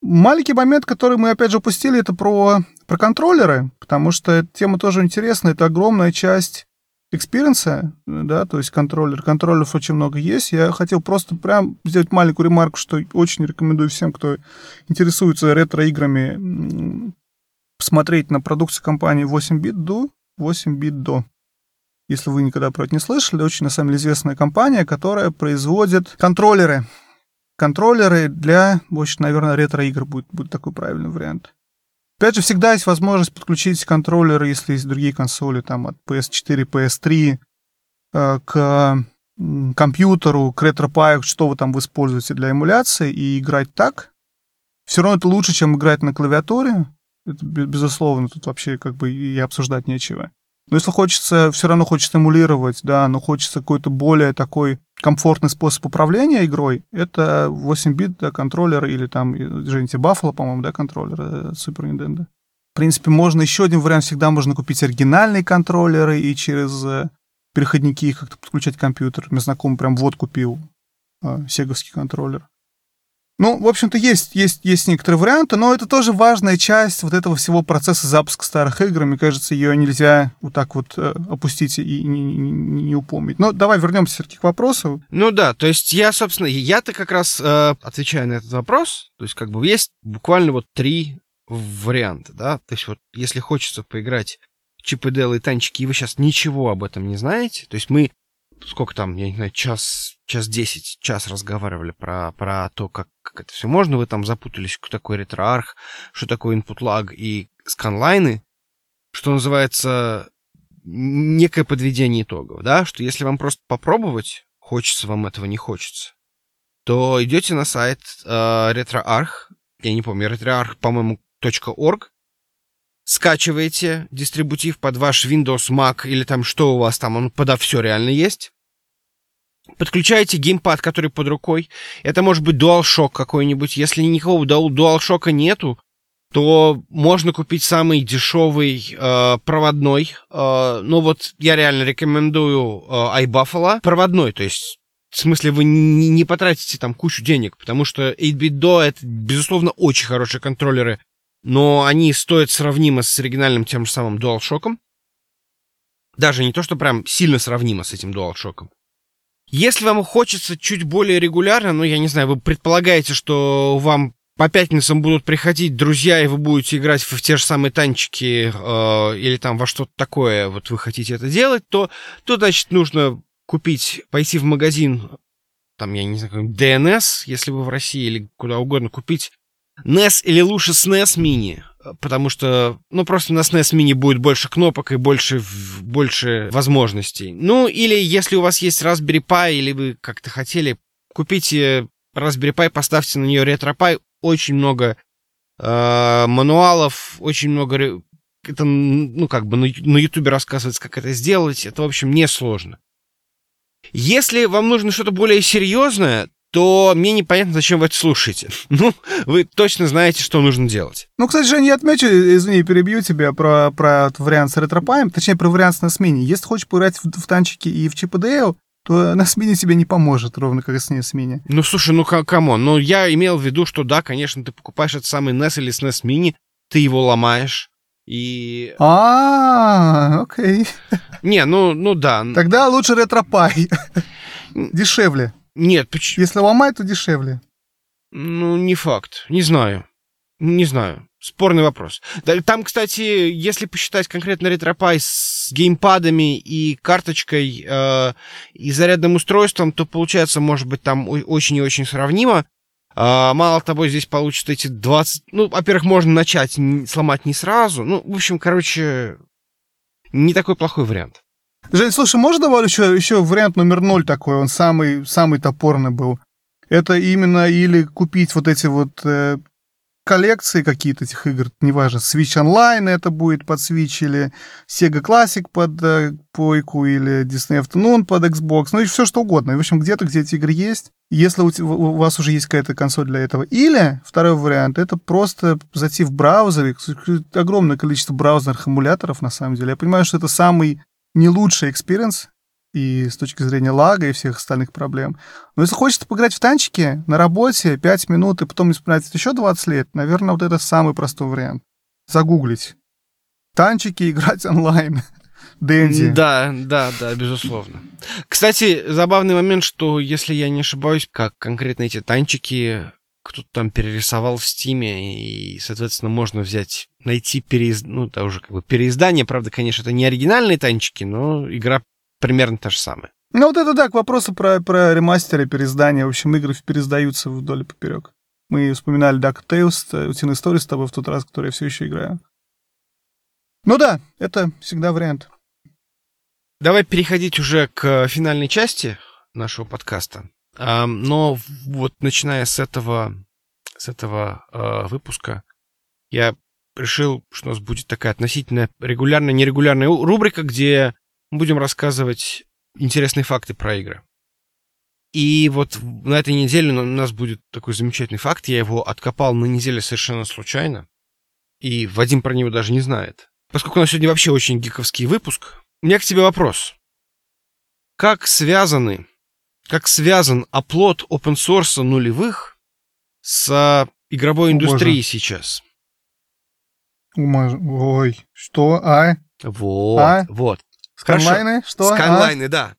Маленький момент, который мы, опять же, упустили, это про, про контроллеры, потому что эта тема тоже интересная. Это огромная часть experience а, да, то есть контроллер. Контроллеров очень много есть. Я хотел просто прям сделать маленькую ремарку, что очень рекомендую всем, кто интересуется ретро-играми, посмотреть на продукцию компании 8BitDo, 8BitDo. Если вы никогда про это не слышали, очень, на самом деле, известная компания, которая производит контроллеры. Контроллеры для, больше, наверное, ретро-игр будет, будет такой правильный вариант. Опять же, всегда есть возможность подключить контроллеры, если есть другие консоли, там от PS4, PS3 э, к компьютеру, к RetroPie, что вы там вы используете для эмуляции, и играть так. Все равно это лучше, чем играть на клавиатуре. Это, безусловно, тут вообще как бы и обсуждать нечего. Но если хочется, все равно хочется эмулировать, да, но хочется какой-то более такой комфортный способ управления игрой, это 8-бит да, контроллер или там, извините, Buffalo, по-моему, да, контроллер э, Super Nintendo. принципе, можно еще один вариант, всегда можно купить оригинальные контроллеры и через э, переходники их как-то подключать к компьютеру. Мне знакомый прям вот купил э, сеговский контроллер. Ну, в общем-то, есть, есть, есть некоторые варианты, но это тоже важная часть вот этого всего процесса запуска старых игр. Мне кажется, ее нельзя вот так вот э, опустить и не, не, не упомнить. Но давай вернемся все-таки к вопросу. Ну да, то есть я, собственно, я-то как раз э, отвечаю на этот вопрос. То есть как бы есть буквально вот три варианта, да. То есть вот если хочется поиграть Чип и Дейл и танчики, и вы сейчас ничего об этом не знаете, то есть мы сколько там, я не знаю, час, час десять, час разговаривали про, про то, как, как это все можно. Вы там запутались, что такое ретроарх, что такое input lag и сканлайны, что называется некое подведение итогов, да, что если вам просто попробовать, хочется вам этого, не хочется, то идете на сайт э, RetroArch, я не помню, RetroArch, по-моему, .org, скачиваете дистрибутив под ваш Windows, Mac или там что у вас там, он подо все реально есть. Подключаете геймпад, который под рукой. Это может быть DualShock какой-нибудь. Если никакого DualShock нету, то можно купить самый дешевый э, проводной. Э, ну вот я реально рекомендую э, iBuffalo. Проводной, то есть в смысле, вы не, не потратите там кучу денег, потому что 8-bit Do это, безусловно, очень хорошие контроллеры но они стоят сравнимо с оригинальным тем же самым DualShock. Даже не то, что прям сильно сравнимо с этим DualShock. Если вам хочется чуть более регулярно, ну, я не знаю, вы предполагаете, что вам по пятницам будут приходить друзья, и вы будете играть в, те же самые танчики э, или там во что-то такое, вот вы хотите это делать, то, то значит, нужно купить, пойти в магазин, там, я не знаю, DNS, если вы в России, или куда угодно, купить NES или лучше SNES Mini, потому что, ну, просто на SNES Mini будет больше кнопок и больше, больше возможностей. Ну, или если у вас есть Raspberry Pi, или вы как-то хотели, купите Raspberry Pi, поставьте на нее RetroPie, очень много э, мануалов, очень много... Это, ну, как бы на, YouTube рассказывается, как это сделать. Это, в общем, несложно. Если вам нужно что-то более серьезное, то мне непонятно, зачем вы это слушаете. Ну, вы точно знаете, что нужно делать. Ну, кстати, Женя, я отмечу, извини, перебью тебя про, про вариант с RetroPie ем, точнее, про вариант с NES Mini. Если хочешь поиграть в, в танчики и в ЧПДЛ, то NES Mini тебе не поможет, ровно как и SNES Mini. Ну, слушай, ну, come on, ну, я имел в виду, что да, конечно, ты покупаешь этот самый NES или SNES Mini, ты его ломаешь, и... А, окей. Не, ну, ну да. Тогда лучше ретропай. Дешевле. Нет, почему? Если ломать, то дешевле. Ну, не факт. Не знаю. Не знаю. Спорный вопрос. Там, кстати, если посчитать конкретно ретропай с геймпадами и карточкой э, и зарядным устройством, то получается, может быть, там очень и очень сравнимо. А, мало того, здесь получится эти 20... Ну, во-первых, можно начать сломать не сразу. Ну, в общем, короче, не такой плохой вариант. Жень, слушай, можно добавить еще, еще вариант номер ноль такой, он самый, самый топорный был. Это именно или купить вот эти вот э, коллекции какие-то этих игр, неважно, Switch Online это будет под Switch, или Sega Classic под э, Пойку, или Disney Afternoon под Xbox, ну и все что угодно. В общем, где-то, где эти игры есть, если у, у вас уже есть какая-то консоль для этого. Или, второй вариант, это просто зайти в браузере, огромное количество браузерных эмуляторов, на самом деле. Я понимаю, что это самый не лучший experience и с точки зрения лага и всех остальных проблем. Но если хочется поиграть в танчики на работе 5 минут и потом не вспоминать еще 20 лет, наверное, вот это самый простой вариант. Загуглить. Танчики играть онлайн. Денди. Да, да, да, безусловно. Кстати, забавный момент, что, если я не ошибаюсь, как конкретно эти танчики кто-то там перерисовал в Стиме, и, соответственно, можно взять, найти переиз... ну, это уже как бы переиздание, правда, конечно, это не оригинальные танчики, но игра примерно та же самая. Ну, вот это да, к вопросу про, про ремастеры, переиздания. В общем, игры переиздаются вдоль и поперек. Мы вспоминали Duck Tales, Утиные истории с тобой в тот раз, который я все еще играю. Ну да, это всегда вариант. Давай переходить уже к финальной части нашего подкаста. Но вот начиная с этого, с этого э, выпуска, я решил, что у нас будет такая относительно регулярная, нерегулярная рубрика, где мы будем рассказывать интересные факты про игры. И вот на этой неделе у нас будет такой замечательный факт. Я его откопал на неделе совершенно случайно. и Вадим про него даже не знает. Поскольку у нас сегодня вообще очень гиковский выпуск, у меня к тебе вопрос. Как связаны, как связан оплот open source нулевых с игровой индустрией Боже. сейчас? Ой, что? А? Вот, А? вот. Сканлайны? Что? А? Сканлайны, да.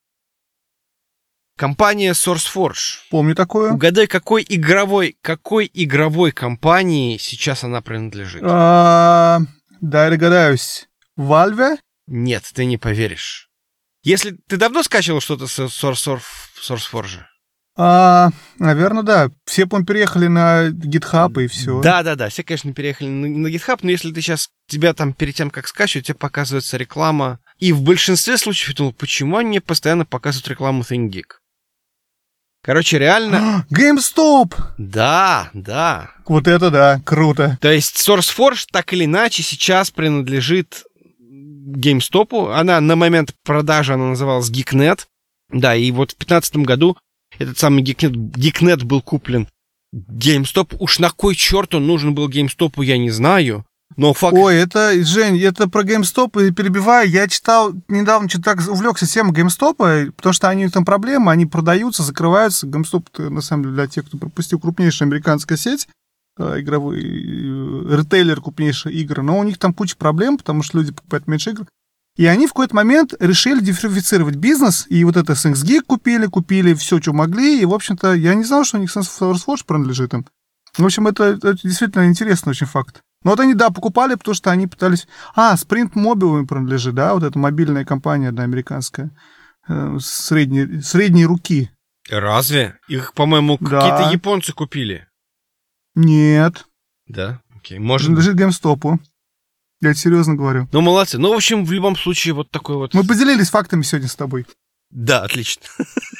Компания SourceForge. Помню такое. Угадай, какой игровой, какой игровой компании сейчас она принадлежит? А, Дай догадаюсь. Valve? Нет, ты не поверишь. Если ты давно скачивал что-то с Source- SourceForge? А, наверное, да. Все, по переехали на GitHub и все. Да, да, да. Все, конечно, переехали на, на GitHub, но если ты сейчас тебя там перед тем, как скачивать, тебе показывается реклама. И в большинстве случаев я думал, почему они постоянно показывают рекламу ThinkGeek? Короче, реально. GameStop! Да, да. Вот это да, круто. То есть SourceForge так или иначе сейчас принадлежит GameStop. Она на момент продажи она называлась Geeknet. Да, и вот в 2015 году этот самый Geeknet, Geeknet был куплен GameStop. Уж на кой черт он нужен был GameStop, я не знаю. Но факт... Ой, это, Жень, это про GameStop, и перебиваю, я читал недавно, что так увлекся темой GameStop, потому что они там проблемы, они продаются, закрываются. GameStop, на самом деле, для тех, кто пропустил, крупнейшая американская сеть, э, игровой э, ритейлер крупнейшие игры, но у них там куча проблем, потому что люди покупают меньше игр. И они в какой-то момент решили диверсифицировать бизнес, и вот это SNXGeek купили, купили все, что могли, и, в общем-то, я не знал, что у них SourceForge принадлежит им. В общем, это, это действительно интересный очень факт. Но вот они, да, покупали, потому что они пытались... А, Sprint Mobile им принадлежит, да, вот эта мобильная компания одна американская, э, средней, средней руки. Разве? Их, по-моему, Да. какие-то японцы купили. Нет, Да? Окей, быть. принадлежит GameStop. Я это серьезно говорю. Ну, молодцы. Ну, в общем, в любом случае, вот такой вот... Мы поделились фактами сегодня с тобой. Да, отлично.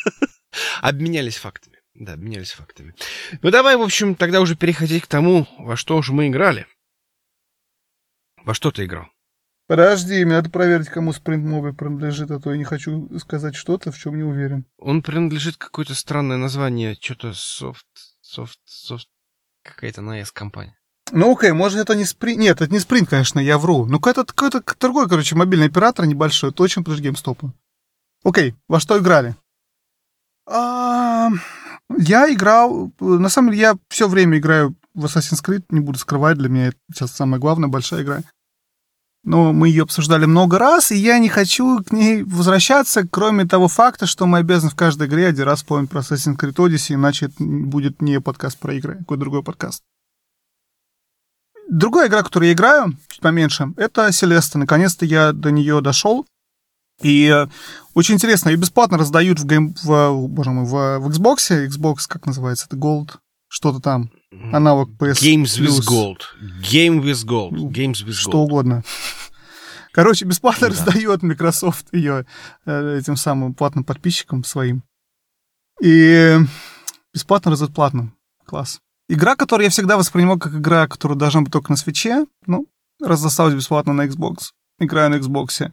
Обменялись фактами. Да, обменялись фактами. Ну, давай, в общем, тогда уже переходить к тому, во что же мы играли. Во что ты играл? Подожди, мне надо проверить, кому Sprint Mobile принадлежит, а то я не хочу сказать что-то, в чем не уверен. Он принадлежит какое-то странное название, что-то софт, софт, софт, какая-то на S компания. Ну, окей, может, это не Sprint... Нет, это не Sprint, конечно, я вру. Ну, какой-то, какой-то другой, короче, мобильный оператор небольшой, точно против GameStop. Окей, во что играли? А, Я играл... На самом деле, я все время играю в Assassin's Creed, не буду скрывать, для меня это сейчас самая главная большая игра. Но мы ее обсуждали много раз, и я не хочу к ней возвращаться, кроме того факта, что мы обязаны в каждой игре один раз вспомнить про Assassin's Creed Odyssey, иначе это будет не подкаст про игры, а какой-то другой подкаст. Другая игра, которую я играю, чуть поменьше, это Селеста. Наконец-то я до нее дошел. И э, очень интересно, ее бесплатно раздают в, гейм, в, боже мой, в, в Xbox. Xbox, как называется? Это Gold, что-то там. Аналог PS Games with Plus. Gold. Game with Gold. Ну, Games with Что Gold. угодно. Короче, бесплатно Да. раздает Microsoft ее э, этим самым платным подписчикам своим. И бесплатно раздает платно. Класс. Игра, которую я всегда воспринимал как игра, которая должна быть только на свече, ну, раз досталась бесплатно на Xbox. Играю на Xbox.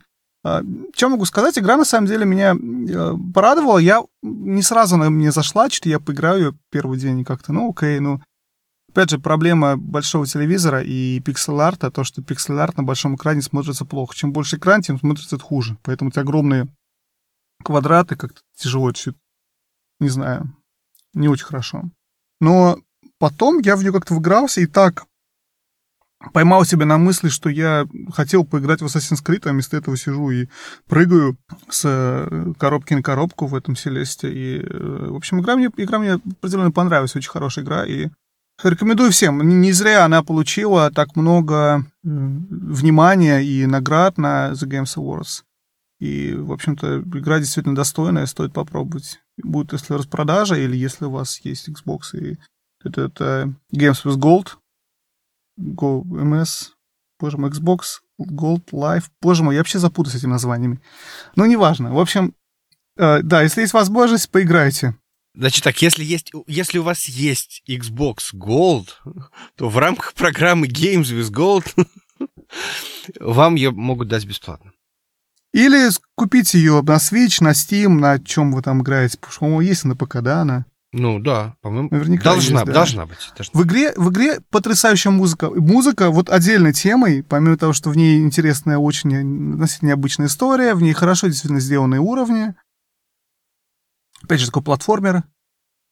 Что могу сказать? Игра, на самом деле, меня э, порадовала. Я не сразу она мне зашла, что я поиграю её первый день как-то, ну, окей, ну, Опять же, проблема большого телевизора и пиксель-арта, то, что пиксель-арт на большом экране смотрится плохо. Чем больше экран, тем смотрится это хуже. Поэтому эти огромные квадраты как-то тяжело всё, Не знаю. Не очень хорошо. Но потом я в нее как-то выгрался и так поймал себя на мысли, что я хотел поиграть в Assassin's Creed, а вместо этого сижу и прыгаю с э, коробки на коробку в этом Селесте. И, э, в общем, игра мне, игра мне определенно понравилась. Очень хорошая игра. И Рекомендую всем. Не зря она получила так много внимания и наград на The Games Awards. И, в общем-то, игра действительно достойная, стоит попробовать. Будет, если распродажа, или если у вас есть Xbox, и это, это Games with Gold, Go MS, боже мой, Xbox, Gold Live, боже мой, я вообще запутаюсь с этими названиями. Ну, неважно. В общем, э, да, если есть возможность, поиграйте. Значит так, если, есть, если у вас есть Xbox Gold, то в рамках программы Games with Gold вам ее могут дать бесплатно. Или купить ее на Switch, на Steam, на чем вы там играете. Потому что, по-моему, есть на ПК, да, она? Ну да, по-моему, Наверняка должна, есть, да. должна быть. должна. В игре, в игре потрясающая музыка. Музыка вот отдельной темой, помимо того, что в ней интересная, очень относительно необычная история, в ней хорошо действительно сделанные уровни. Опять же, такой платформер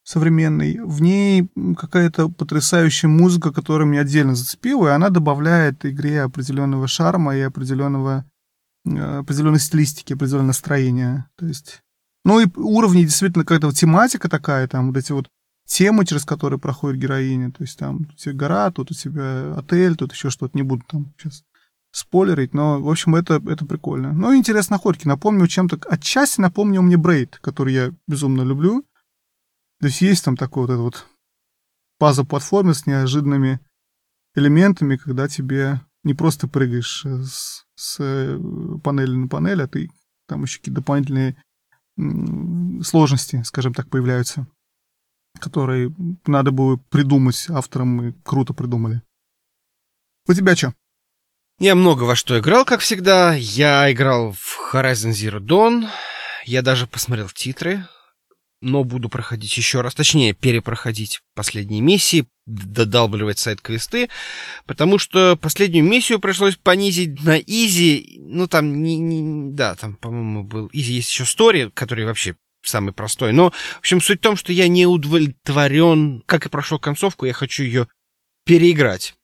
современный. В ней какая-то потрясающая музыка, которая меня отдельно зацепила, и она добавляет игре определенного шарма и определенного э, определенной стилистики, определенного настроения. То есть ну и уровни действительно как-то тематика такая, там вот эти вот темы, через которые проходит героиня. То есть там у тебя гора, тут у тебя отель, тут еще что-то. Не буду там сейчас спойлерить, но, в общем, это, это прикольно. Ну и интересные находки. Напомню чем-то... Отчасти напомнил мне Брейд, который я безумно люблю. То есть есть там такой вот этот вот база платформы с неожиданными элементами, когда тебе не просто прыгаешь с, с э, панели на панель, а ты там еще какие-то дополнительные сложности, скажем так, появляются, которые надо было придумать авторам и круто придумали. У тебя что? Я много во что играл, как всегда. Я играл в Horizon Zero Dawn. Я даже посмотрел титры, но буду проходить еще раз, точнее, перепроходить последние миссии, додалбливать сайт-квесты, потому что последнюю миссию пришлось понизить на изи, ну там, не, не, да, там, по-моему, был изи, есть еще стори, который вообще самый простой, но, в общем, суть в том, что я не удовлетворен, как и прошел концовку, я хочу ее переиграть.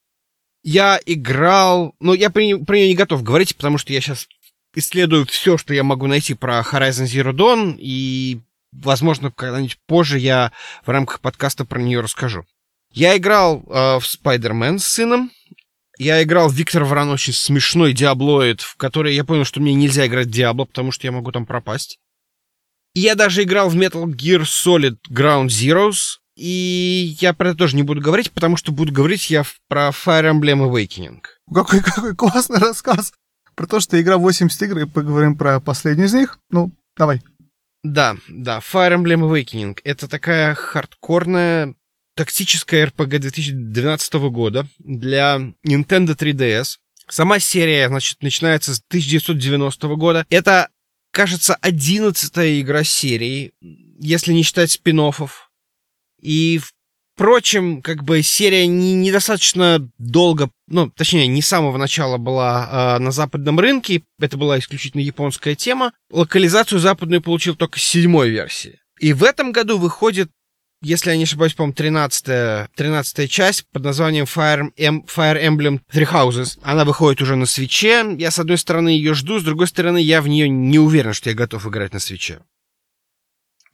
Я играл, ну, я про, про нее не готов говорить, потому что я сейчас исследую все, что я могу найти про Horizon Zero Dawn, и возможно, когда-нибудь позже я в рамках подкаста про нее расскажу. Я играл э, в Spider-Man с сыном. Я играл в Виктор Вран очень смешной диаблоид, в который я понял, что мне нельзя играть в Диабло, потому что я могу там пропасть. И я даже играл в Metal Gear Solid Ground Zeroes, и я про это тоже не буду говорить, потому что буду говорить я про Fire Emblem Awakening. Какой, какой классный рассказ про то, что игра 80 игр, и поговорим про последнюю из них. Ну, давай. Да, да, Fire Emblem Awakening. Это такая хардкорная тактическая RPG 2012 года для Nintendo 3DS. Сама серия, значит, начинается с 1990 года. Это, кажется, одиннадцатая игра серии, если не считать спин -оффов. И, впрочем, как бы серия не, недостаточно долго, ну, точнее, не с самого начала была э, на западном рынке. Это была исключительно японская тема. Локализацию западную получил только с седьмой версии. И в этом году выходит если я не ошибаюсь, по-моему, 13 13 часть под названием Fire, em, Fire Emblem Three Houses. Она выходит уже на свече. Я, с одной стороны, ее жду, с другой стороны, я в нее не уверен, что я готов играть на свече.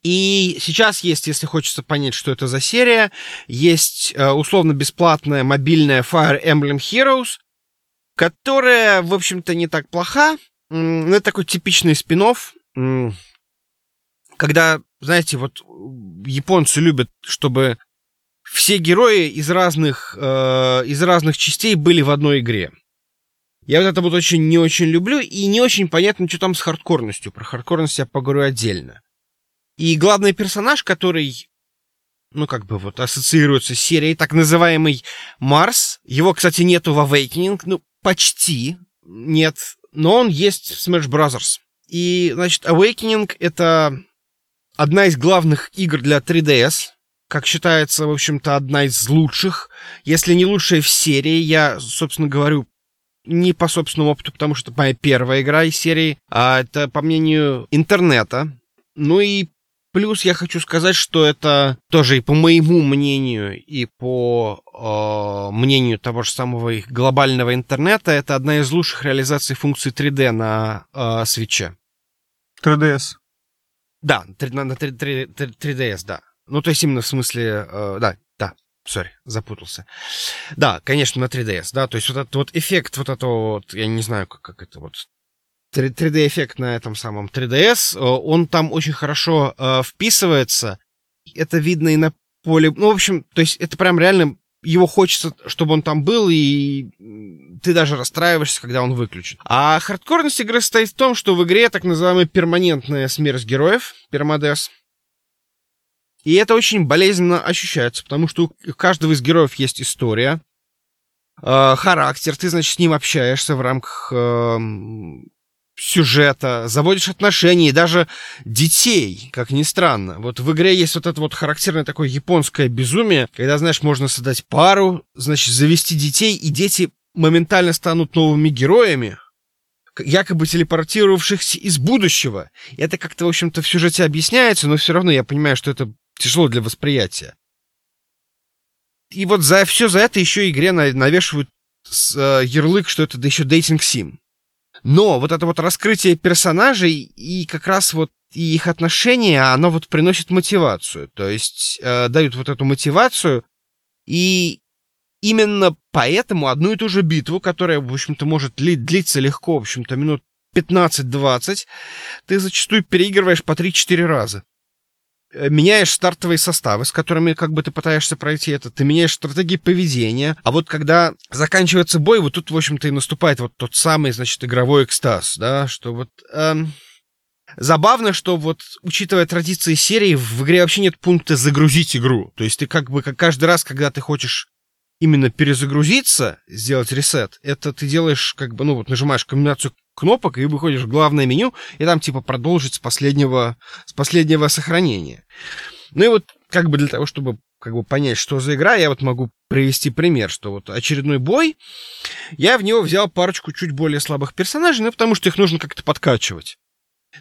И сейчас есть, если хочется понять, что это за серия, есть э, условно-бесплатная мобильная Fire Emblem Heroes, которая, в общем-то, не так плоха. Ну, это такой типичный спин когда, знаете, вот японцы любят, чтобы все герои из разных, э, из разных частей были в одной игре. Я вот это вот очень не очень люблю, и не очень понятно, что там с хардкорностью. Про хардкорность я поговорю отдельно. И главный персонаж, который, ну, как бы вот ассоциируется с серией, так называемый Марс. Его, кстати, нету в Awakening, ну, почти нет, но он есть в Smash Bros. И, значит, Awakening — это одна из главных игр для 3DS, как считается, в общем-то, одна из лучших, если не лучшая в серии. Я, собственно, говорю не по собственному опыту, потому что это моя первая игра из серии, а это по мнению интернета. Ну и плюс я хочу сказать, что это тоже и по моему мнению, и по э, мнению того же самого их глобального интернета, это одна из лучших реализаций функции 3D на э, свече. 3DS. Да, на, на 3, 3, 3DS, да. Ну, то есть именно в смысле, э, да, да, сори, запутался. Да, конечно, на 3DS, да, то есть вот этот вот эффект вот этого вот, я не знаю, как, как это вот, 3D-эффект на этом самом 3DS, э, он там очень хорошо э, вписывается, это видно и на поле, ну, в общем, то есть это прям реально его хочется, чтобы он там был, и ты даже расстраиваешься, когда он выключен. А хардкорность игры состоит в том, что в игре так называемая перманентная смерть героев, пермадес. И это очень болезненно ощущается, потому что у каждого из героев есть история, э, характер, ты, значит, с ним общаешься в рамках э, сюжета, заводишь отношения, и даже детей, как ни странно. Вот в игре есть вот это вот характерное такое японское безумие, когда, знаешь, можно создать пару, значит, завести детей, и дети моментально станут новыми героями, якобы телепортировавшихся из будущего. И это как-то, в общем-то, в сюжете объясняется, но все равно я понимаю, что это тяжело для восприятия. И вот за все за это еще игре навешивают э, ярлык, что это еще дейтинг сим. Но вот это вот раскрытие персонажей и как раз вот и их отношения, оно вот приносит мотивацию. То есть э, дают вот эту мотивацию. И именно поэтому одну и ту же битву, которая, в общем-то, может длиться легко, в общем-то, минут 15-20, ты зачастую переигрываешь по 3-4 раза. Э, меняешь стартовые составы, с которыми как бы ты пытаешься пройти это, ты меняешь стратегии поведения, а вот когда заканчивается бой, вот тут, в общем-то, и наступает вот тот самый, значит, игровой экстаз, да, что вот... Эм... Забавно, что вот, учитывая традиции серии, в игре вообще нет пункта «загрузить игру». То есть ты как бы как каждый раз, когда ты хочешь именно перезагрузиться, сделать ресет, это ты делаешь как бы, ну вот нажимаешь комбинацию кнопок и выходишь в главное меню, и там типа продолжить с последнего, с последнего сохранения. Ну и вот как бы для того, чтобы как бы понять, что за игра, я вот могу привести пример, что вот очередной бой, я в него взял парочку чуть более слабых персонажей, ну потому что их нужно как-то подкачивать.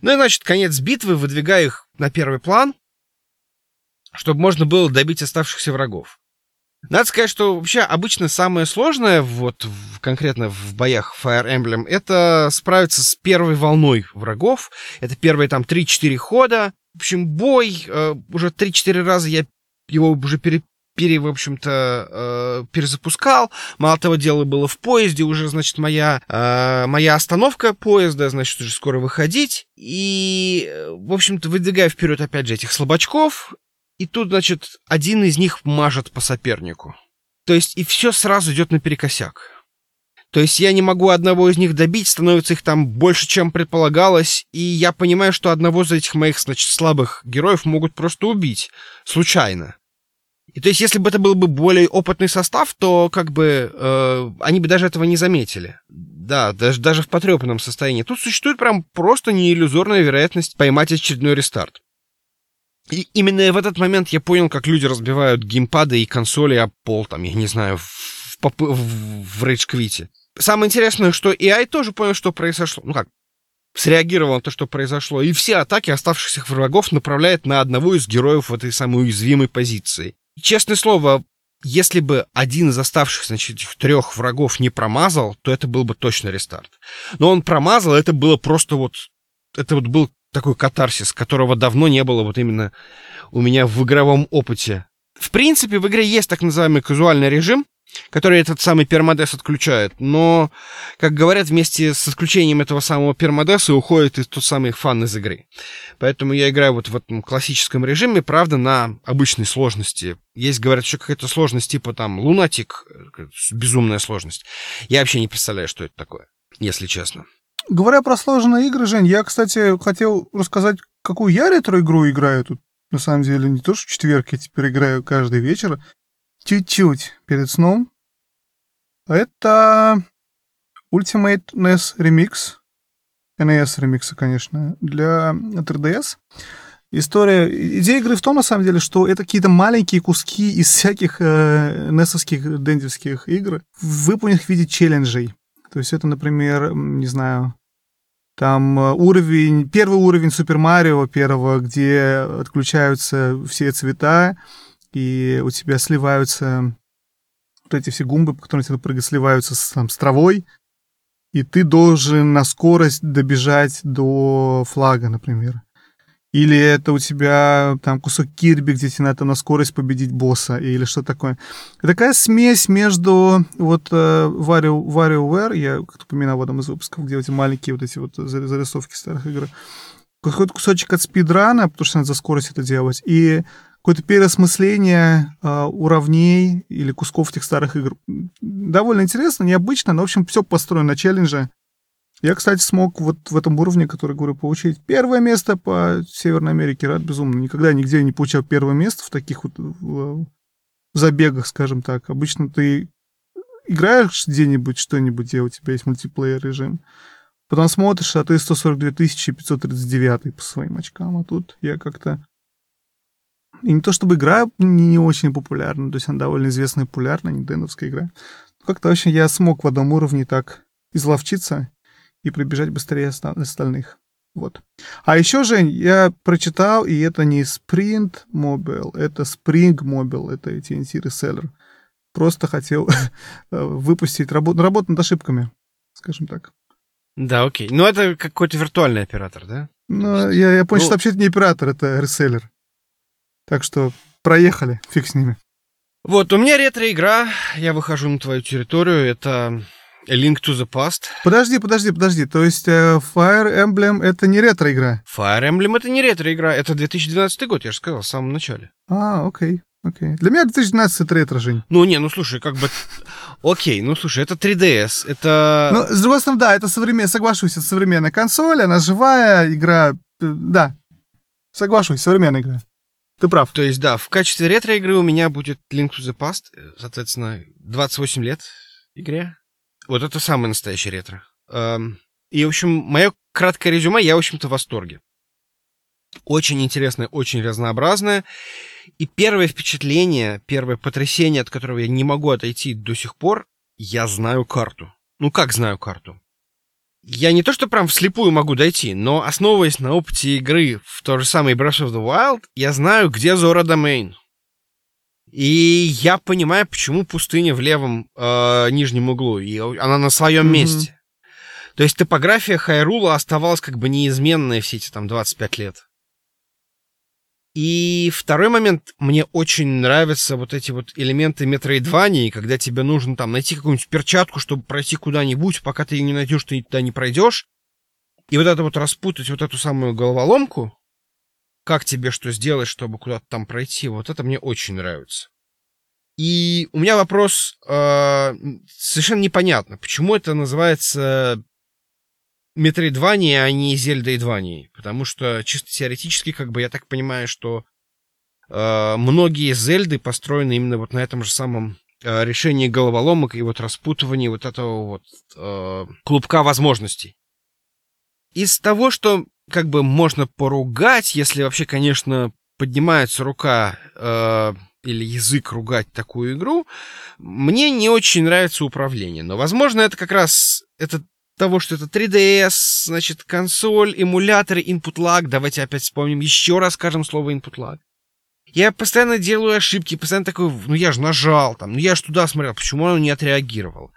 Ну и значит, конец битвы, выдвигаю их на первый план, чтобы можно было добить оставшихся врагов. Надо сказать, что вообще обычно самое сложное вот в, конкретно в боях Fire Emblem это справиться с первой волной врагов. Это первые там 3-4 хода. В общем, бой э, уже 3-4 раза я его уже пере, пере в общем-то, э, перезапускал. Мало того, дело было в поезде, уже, значит, моя, э, моя остановка поезда, значит, уже скоро выходить. И, э, в общем-то, выдвигаю вперед, опять же, этих слабачков, и тут, значит, один из них мажет по сопернику. То есть и все сразу идет наперекосяк. То есть я не могу одного из них добить, становится их там больше, чем предполагалось, и я понимаю, что одного из этих моих, значит, слабых героев могут просто убить. Случайно. И то есть, если бы это был бы более опытный состав, то как бы э, они бы даже этого не заметили. Да, даже, даже в потрепанном состоянии. Тут существует прям просто неиллюзорная вероятность поймать очередной рестарт. И именно в этот момент я понял, как люди разбивают геймпады и консоли об пол, там, я не знаю, в, в, в, в рейдж-квите. Самое интересное, что AI тоже понял, что произошло. Ну как, среагировал на то, что произошло, и все атаки оставшихся врагов направляет на одного из героев в этой самой уязвимой позиции. И, честное слово, если бы один из оставшихся, значит, трех врагов не промазал, то это был бы точно рестарт. Но он промазал, это было просто вот... Это вот был такой катарсис, которого давно не было вот именно у меня в игровом опыте. В принципе, в игре есть так называемый казуальный режим, который этот самый пермодес отключает, но, как говорят, вместе с отключением этого самого пермодеса уходит и тот самый фан из игры. Поэтому я играю вот в этом классическом режиме, правда, на обычной сложности. Есть, говорят, еще какая-то сложность типа там лунатик, э, безумная сложность. Я вообще не представляю, что это такое, если честно. Говоря про сложные игры, Жень, я, кстати, хотел рассказать, какую я ретро-игру играю тут. На самом деле, не то, что четверг я теперь играю каждый вечер, чуть-чуть перед сном. Это Ultimate NES Remix. NES ремикса, конечно, для 3DS. История... Идея игры в том, на самом деле, что это какие-то маленькие куски из всяких э, NES-овских, игр, выполненных в виде челленджей. То есть это, например, не знаю, там э, уровень, первый уровень Супер Марио первого, где отключаются все цвета, и у тебя сливаются вот эти все гумбы, по которым тебе прыгать, сливаются с, там, с травой, и ты должен на скорость добежать до флага, например. Или это у тебя там кусок Кирби, где тебе надо на скорость победить босса, или что такое. Такая смесь между вот uh, WarioWare, я как-то упоминал в одном из выпусков, где эти маленькие вот эти вот зарисовки старых игр, какой-то кусочек от спидрана, потому что надо за скорость это делать, и какое-то переосмысление uh, уровней или кусков этих старых игр. Довольно интересно, необычно, но, в общем, все построено на челлендже. Я, кстати, смог вот в этом уровне, который говорю, получить первое место по Северной Америке. Рад безумно. Никогда нигде не получал первое место в таких вот в забегах, скажем так. Обычно ты играешь где-нибудь что-нибудь, где у тебя есть мультиплеер режим. Потом смотришь, а ты 142 539 по своим очкам, а тут я как-то... И не то чтобы игра не, очень популярна, то есть она довольно известная популярная, не деновская игра. Как-то очень я смог в одном уровне так изловчиться и пробежать быстрее остальных. Вот. А еще, Жень, я прочитал, и это не Sprint Mobile, это Spring Mobile, это TNT Reseller. Просто хотел выпустить работу, работу над ошибками, скажем так. Да, окей. Ну, это какой-то виртуальный оператор, да? Ну, я, я понял, ну... что вообще это не оператор, это реселлер. Так что проехали, фиг с ними. Вот, у меня ретро-игра, я выхожу на твою территорию, это A Link to the Past. Подожди, подожди, подожди. То есть э, Fire Emblem это не ретро-игра? Fire Emblem это не ретро-игра, это 2012 год, я же сказал в самом начале. А, окей. Окей. Для меня 2012 это ретро, Жень. Ну, не, ну слушай, как бы... Окей, ну слушай, это 3DS, это... Ну, с другой стороны, да, это современная, соглашусь, это современная консоль, она живая, игра... Э, да, соглашусь, современная игра. Ты прав. То есть, да, в качестве ретро-игры у меня будет Link to the Past, э, соответственно, 28 лет игре. Вот это самое настоящее ретро. И, в общем, мое краткое резюме, я, в общем-то, в восторге. Очень интересное, очень разнообразное. И первое впечатление, первое потрясение, от которого я не могу отойти до сих пор, я знаю карту. Ну как знаю карту? Я не то, что прям вслепую могу дойти, но основываясь на опыте игры в тот же самый Breath of the Wild, я знаю, где Зора Домейн. И я понимаю, почему пустыня в левом э, нижнем углу, и она на своем mm-hmm. месте. То есть топография Хайрула оставалась как бы неизменной все эти там 25 лет. И второй момент, мне очень нравятся вот эти вот элементы метроидвании, когда тебе нужно там найти какую-нибудь перчатку, чтобы пройти куда-нибудь, пока ты ее не найдешь, ты туда не пройдешь. И вот это вот распутать вот эту самую головоломку, как тебе что сделать, чтобы куда-то там пройти, вот это мне очень нравится. И у меня вопрос э, совершенно непонятно, почему это называется Метроидвания, а не Зельдоидванией. Потому что чисто теоретически, как бы я так понимаю, что э, многие Зельды построены именно вот на этом же самом э, решении головоломок и вот распутывании вот этого вот э, клубка возможностей. Из того, что как бы можно поругать, если вообще, конечно, поднимается рука э, или язык ругать такую игру, мне не очень нравится управление. Но, возможно, это как раз это того, что это 3DS, значит, консоль, эмуляторы, input lag. Давайте опять вспомним, еще раз скажем слово input lag. Я постоянно делаю ошибки, постоянно такой, ну я же нажал там, ну я же туда смотрел, почему он не отреагировал?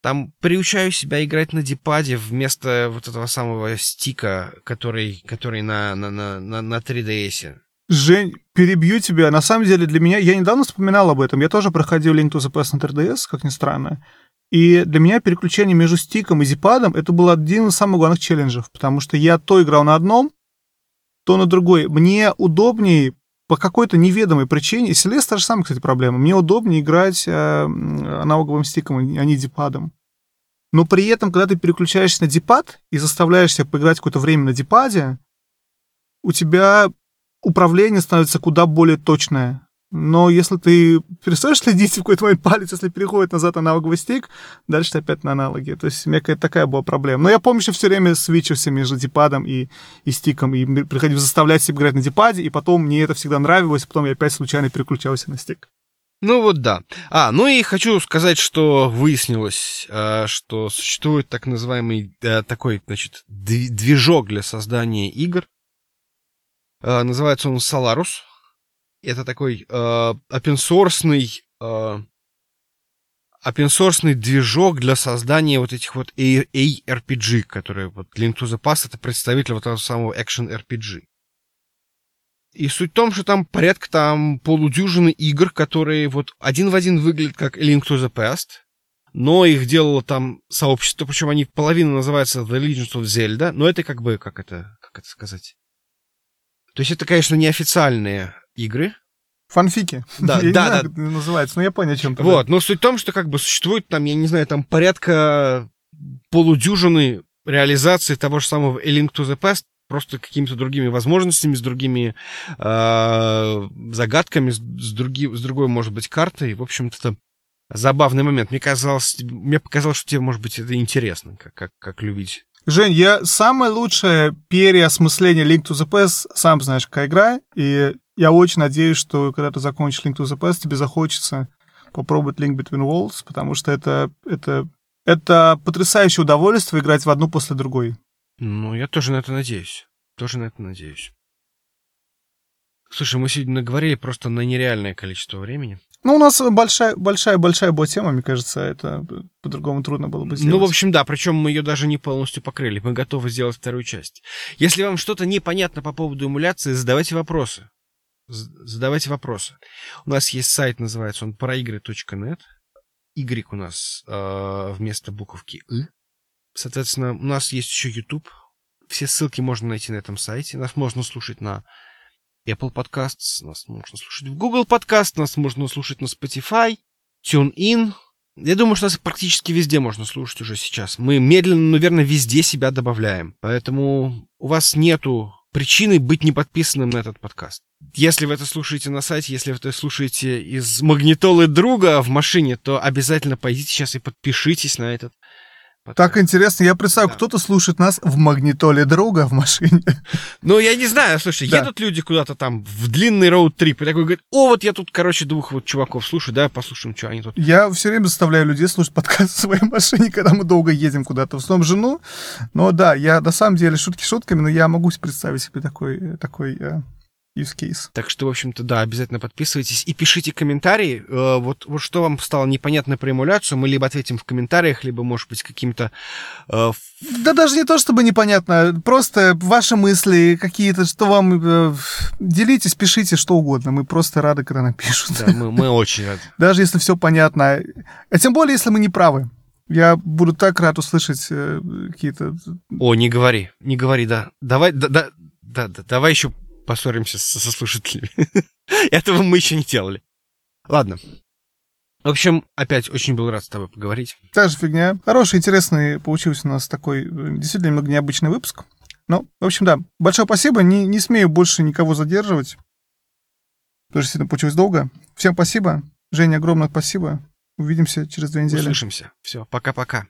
Там приучаю себя играть на дипаде вместо вот этого самого стика, который, который на, на, на, на, на 3DS. Жень, перебью тебя. На самом деле для меня... Я недавно вспоминал об этом. Я тоже проходил Link to the Past на 3DS, как ни странно. И для меня переключение между стиком и зипадом это был один из самых главных челленджев, потому что я то играл на одном, то на другой. Мне удобнее по какой-то неведомой причине, и Селес та же самая, кстати, проблема, мне удобнее играть э, аналоговым стиком, а не дипадом. Но при этом, когда ты переключаешься на дипад и заставляешь себя поиграть какое-то время на дипаде, у тебя управление становится куда более точное. Но если ты перестаешь следить в какой-то момент палец, если переходит назад аналоговый стик, дальше ты опять на аналоги. То есть у меня какая-то такая была проблема. Но я помню, что все время свечился между дипадом и, и стиком, и приходилось заставлять себя играть на дипаде, и потом мне это всегда нравилось, потом я опять случайно переключался на стик. Ну вот да. А, ну и хочу сказать, что выяснилось, э, что существует так называемый э, такой, значит, движок для создания игр. Э, называется он Solarus. Это такой э, опенсорсный э, опенсорсный движок для создания вот этих вот ARPG, которые вот Link to the Past это представитель вот этого самого Action RPG. И суть в том, что там порядка там полудюжины игр, которые вот один в один выглядят как Link to the Past, но их делало там сообщество, причем они половина называется The Legend of Zelda, но это как бы, как это, как это сказать? То есть это, конечно, неофициальные игры. Фанфики. Да, я да, не знаю, да. это называется, но я понял, о чем ты. Вот, но суть в том, что как бы существует там, я не знаю, там порядка полудюжины реализации того же самого A Link to the Past, просто какими-то другими возможностями, с другими э, загадками, с, с, други, с другой, может быть, картой. В общем-то, это забавный момент. Мне казалось, мне показалось, что тебе, может быть, это интересно, как, как, как любить Жень, я самое лучшее переосмысление Link to the Past, сам знаешь, какая игра, и я очень надеюсь, что когда ты закончишь Link to the Past, тебе захочется попробовать Link Between Worlds, потому что это, это, это потрясающее удовольствие играть в одну после другой. Ну, я тоже на это надеюсь. Тоже на это надеюсь. Слушай, мы сегодня наговорили просто на нереальное количество времени. Ну, у нас большая, большая, большая была тема, мне кажется, это по-другому трудно было бы сделать. Ну, в общем, да, причем мы ее даже не полностью покрыли. Мы готовы сделать вторую часть. Если вам что-то непонятно по поводу эмуляции, задавайте вопросы. Задавайте вопросы. У нас есть сайт, называется он проигры.нет. Y у нас э, вместо буковки И. Соответственно, у нас есть еще YouTube. Все ссылки можно найти на этом сайте. Нас можно слушать на Apple Podcasts, нас можно слушать в Google Podcast, нас можно слушать на Spotify, TuneIn. Я думаю, что нас практически везде можно слушать уже сейчас. Мы медленно, наверное, везде себя добавляем. Поэтому у вас нету причины быть не подписанным на этот подкаст. Если вы это слушаете на сайте, если вы это слушаете из магнитолы друга в машине, то обязательно пойдите сейчас и подпишитесь на этот так интересно, я представляю, да. кто-то слушает нас в магнитоле друга в машине. Ну, я не знаю, слушай, да. едут люди куда-то там в длинный роуд-трип, и такой говорит, о, вот я тут, короче, двух вот чуваков слушаю, да, послушаем, что они тут. Я все время заставляю людей слушать подкаст в своей машине, когда мы долго едем куда-то, в основном жену. Но да, я на самом деле шутки шутками, но я могу представить себе такой, такой э, use case. Так что, в общем-то, да, обязательно подписывайтесь и пишите комментарии. Э, вот, вот что вам стало непонятно про эмуляцию, мы либо ответим в комментариях, либо, может быть, каким-то... Э, да даже не то, чтобы непонятно, просто ваши мысли какие-то, что вам... Э, делитесь, пишите что угодно, мы просто рады, когда нам пишут. Да, мы, мы очень рады. Даже если все понятно. А тем более, если мы не правы. Я буду так рад услышать э, какие-то... О, не говори, не говори, да. Давай, да, да, да, да давай еще поссоримся со, со слушателями. Этого мы еще не делали. Ладно. В общем, опять очень был рад с тобой поговорить. Та же фигня. Хороший, интересный получился у нас такой э, действительно немного необычный выпуск. Ну, в общем, да. Большое спасибо. Не, не смею больше никого задерживать. Тоже действительно получилось долго. Всем спасибо. Женя, огромное спасибо. Увидимся через две недели. Услышимся. Все, пока-пока.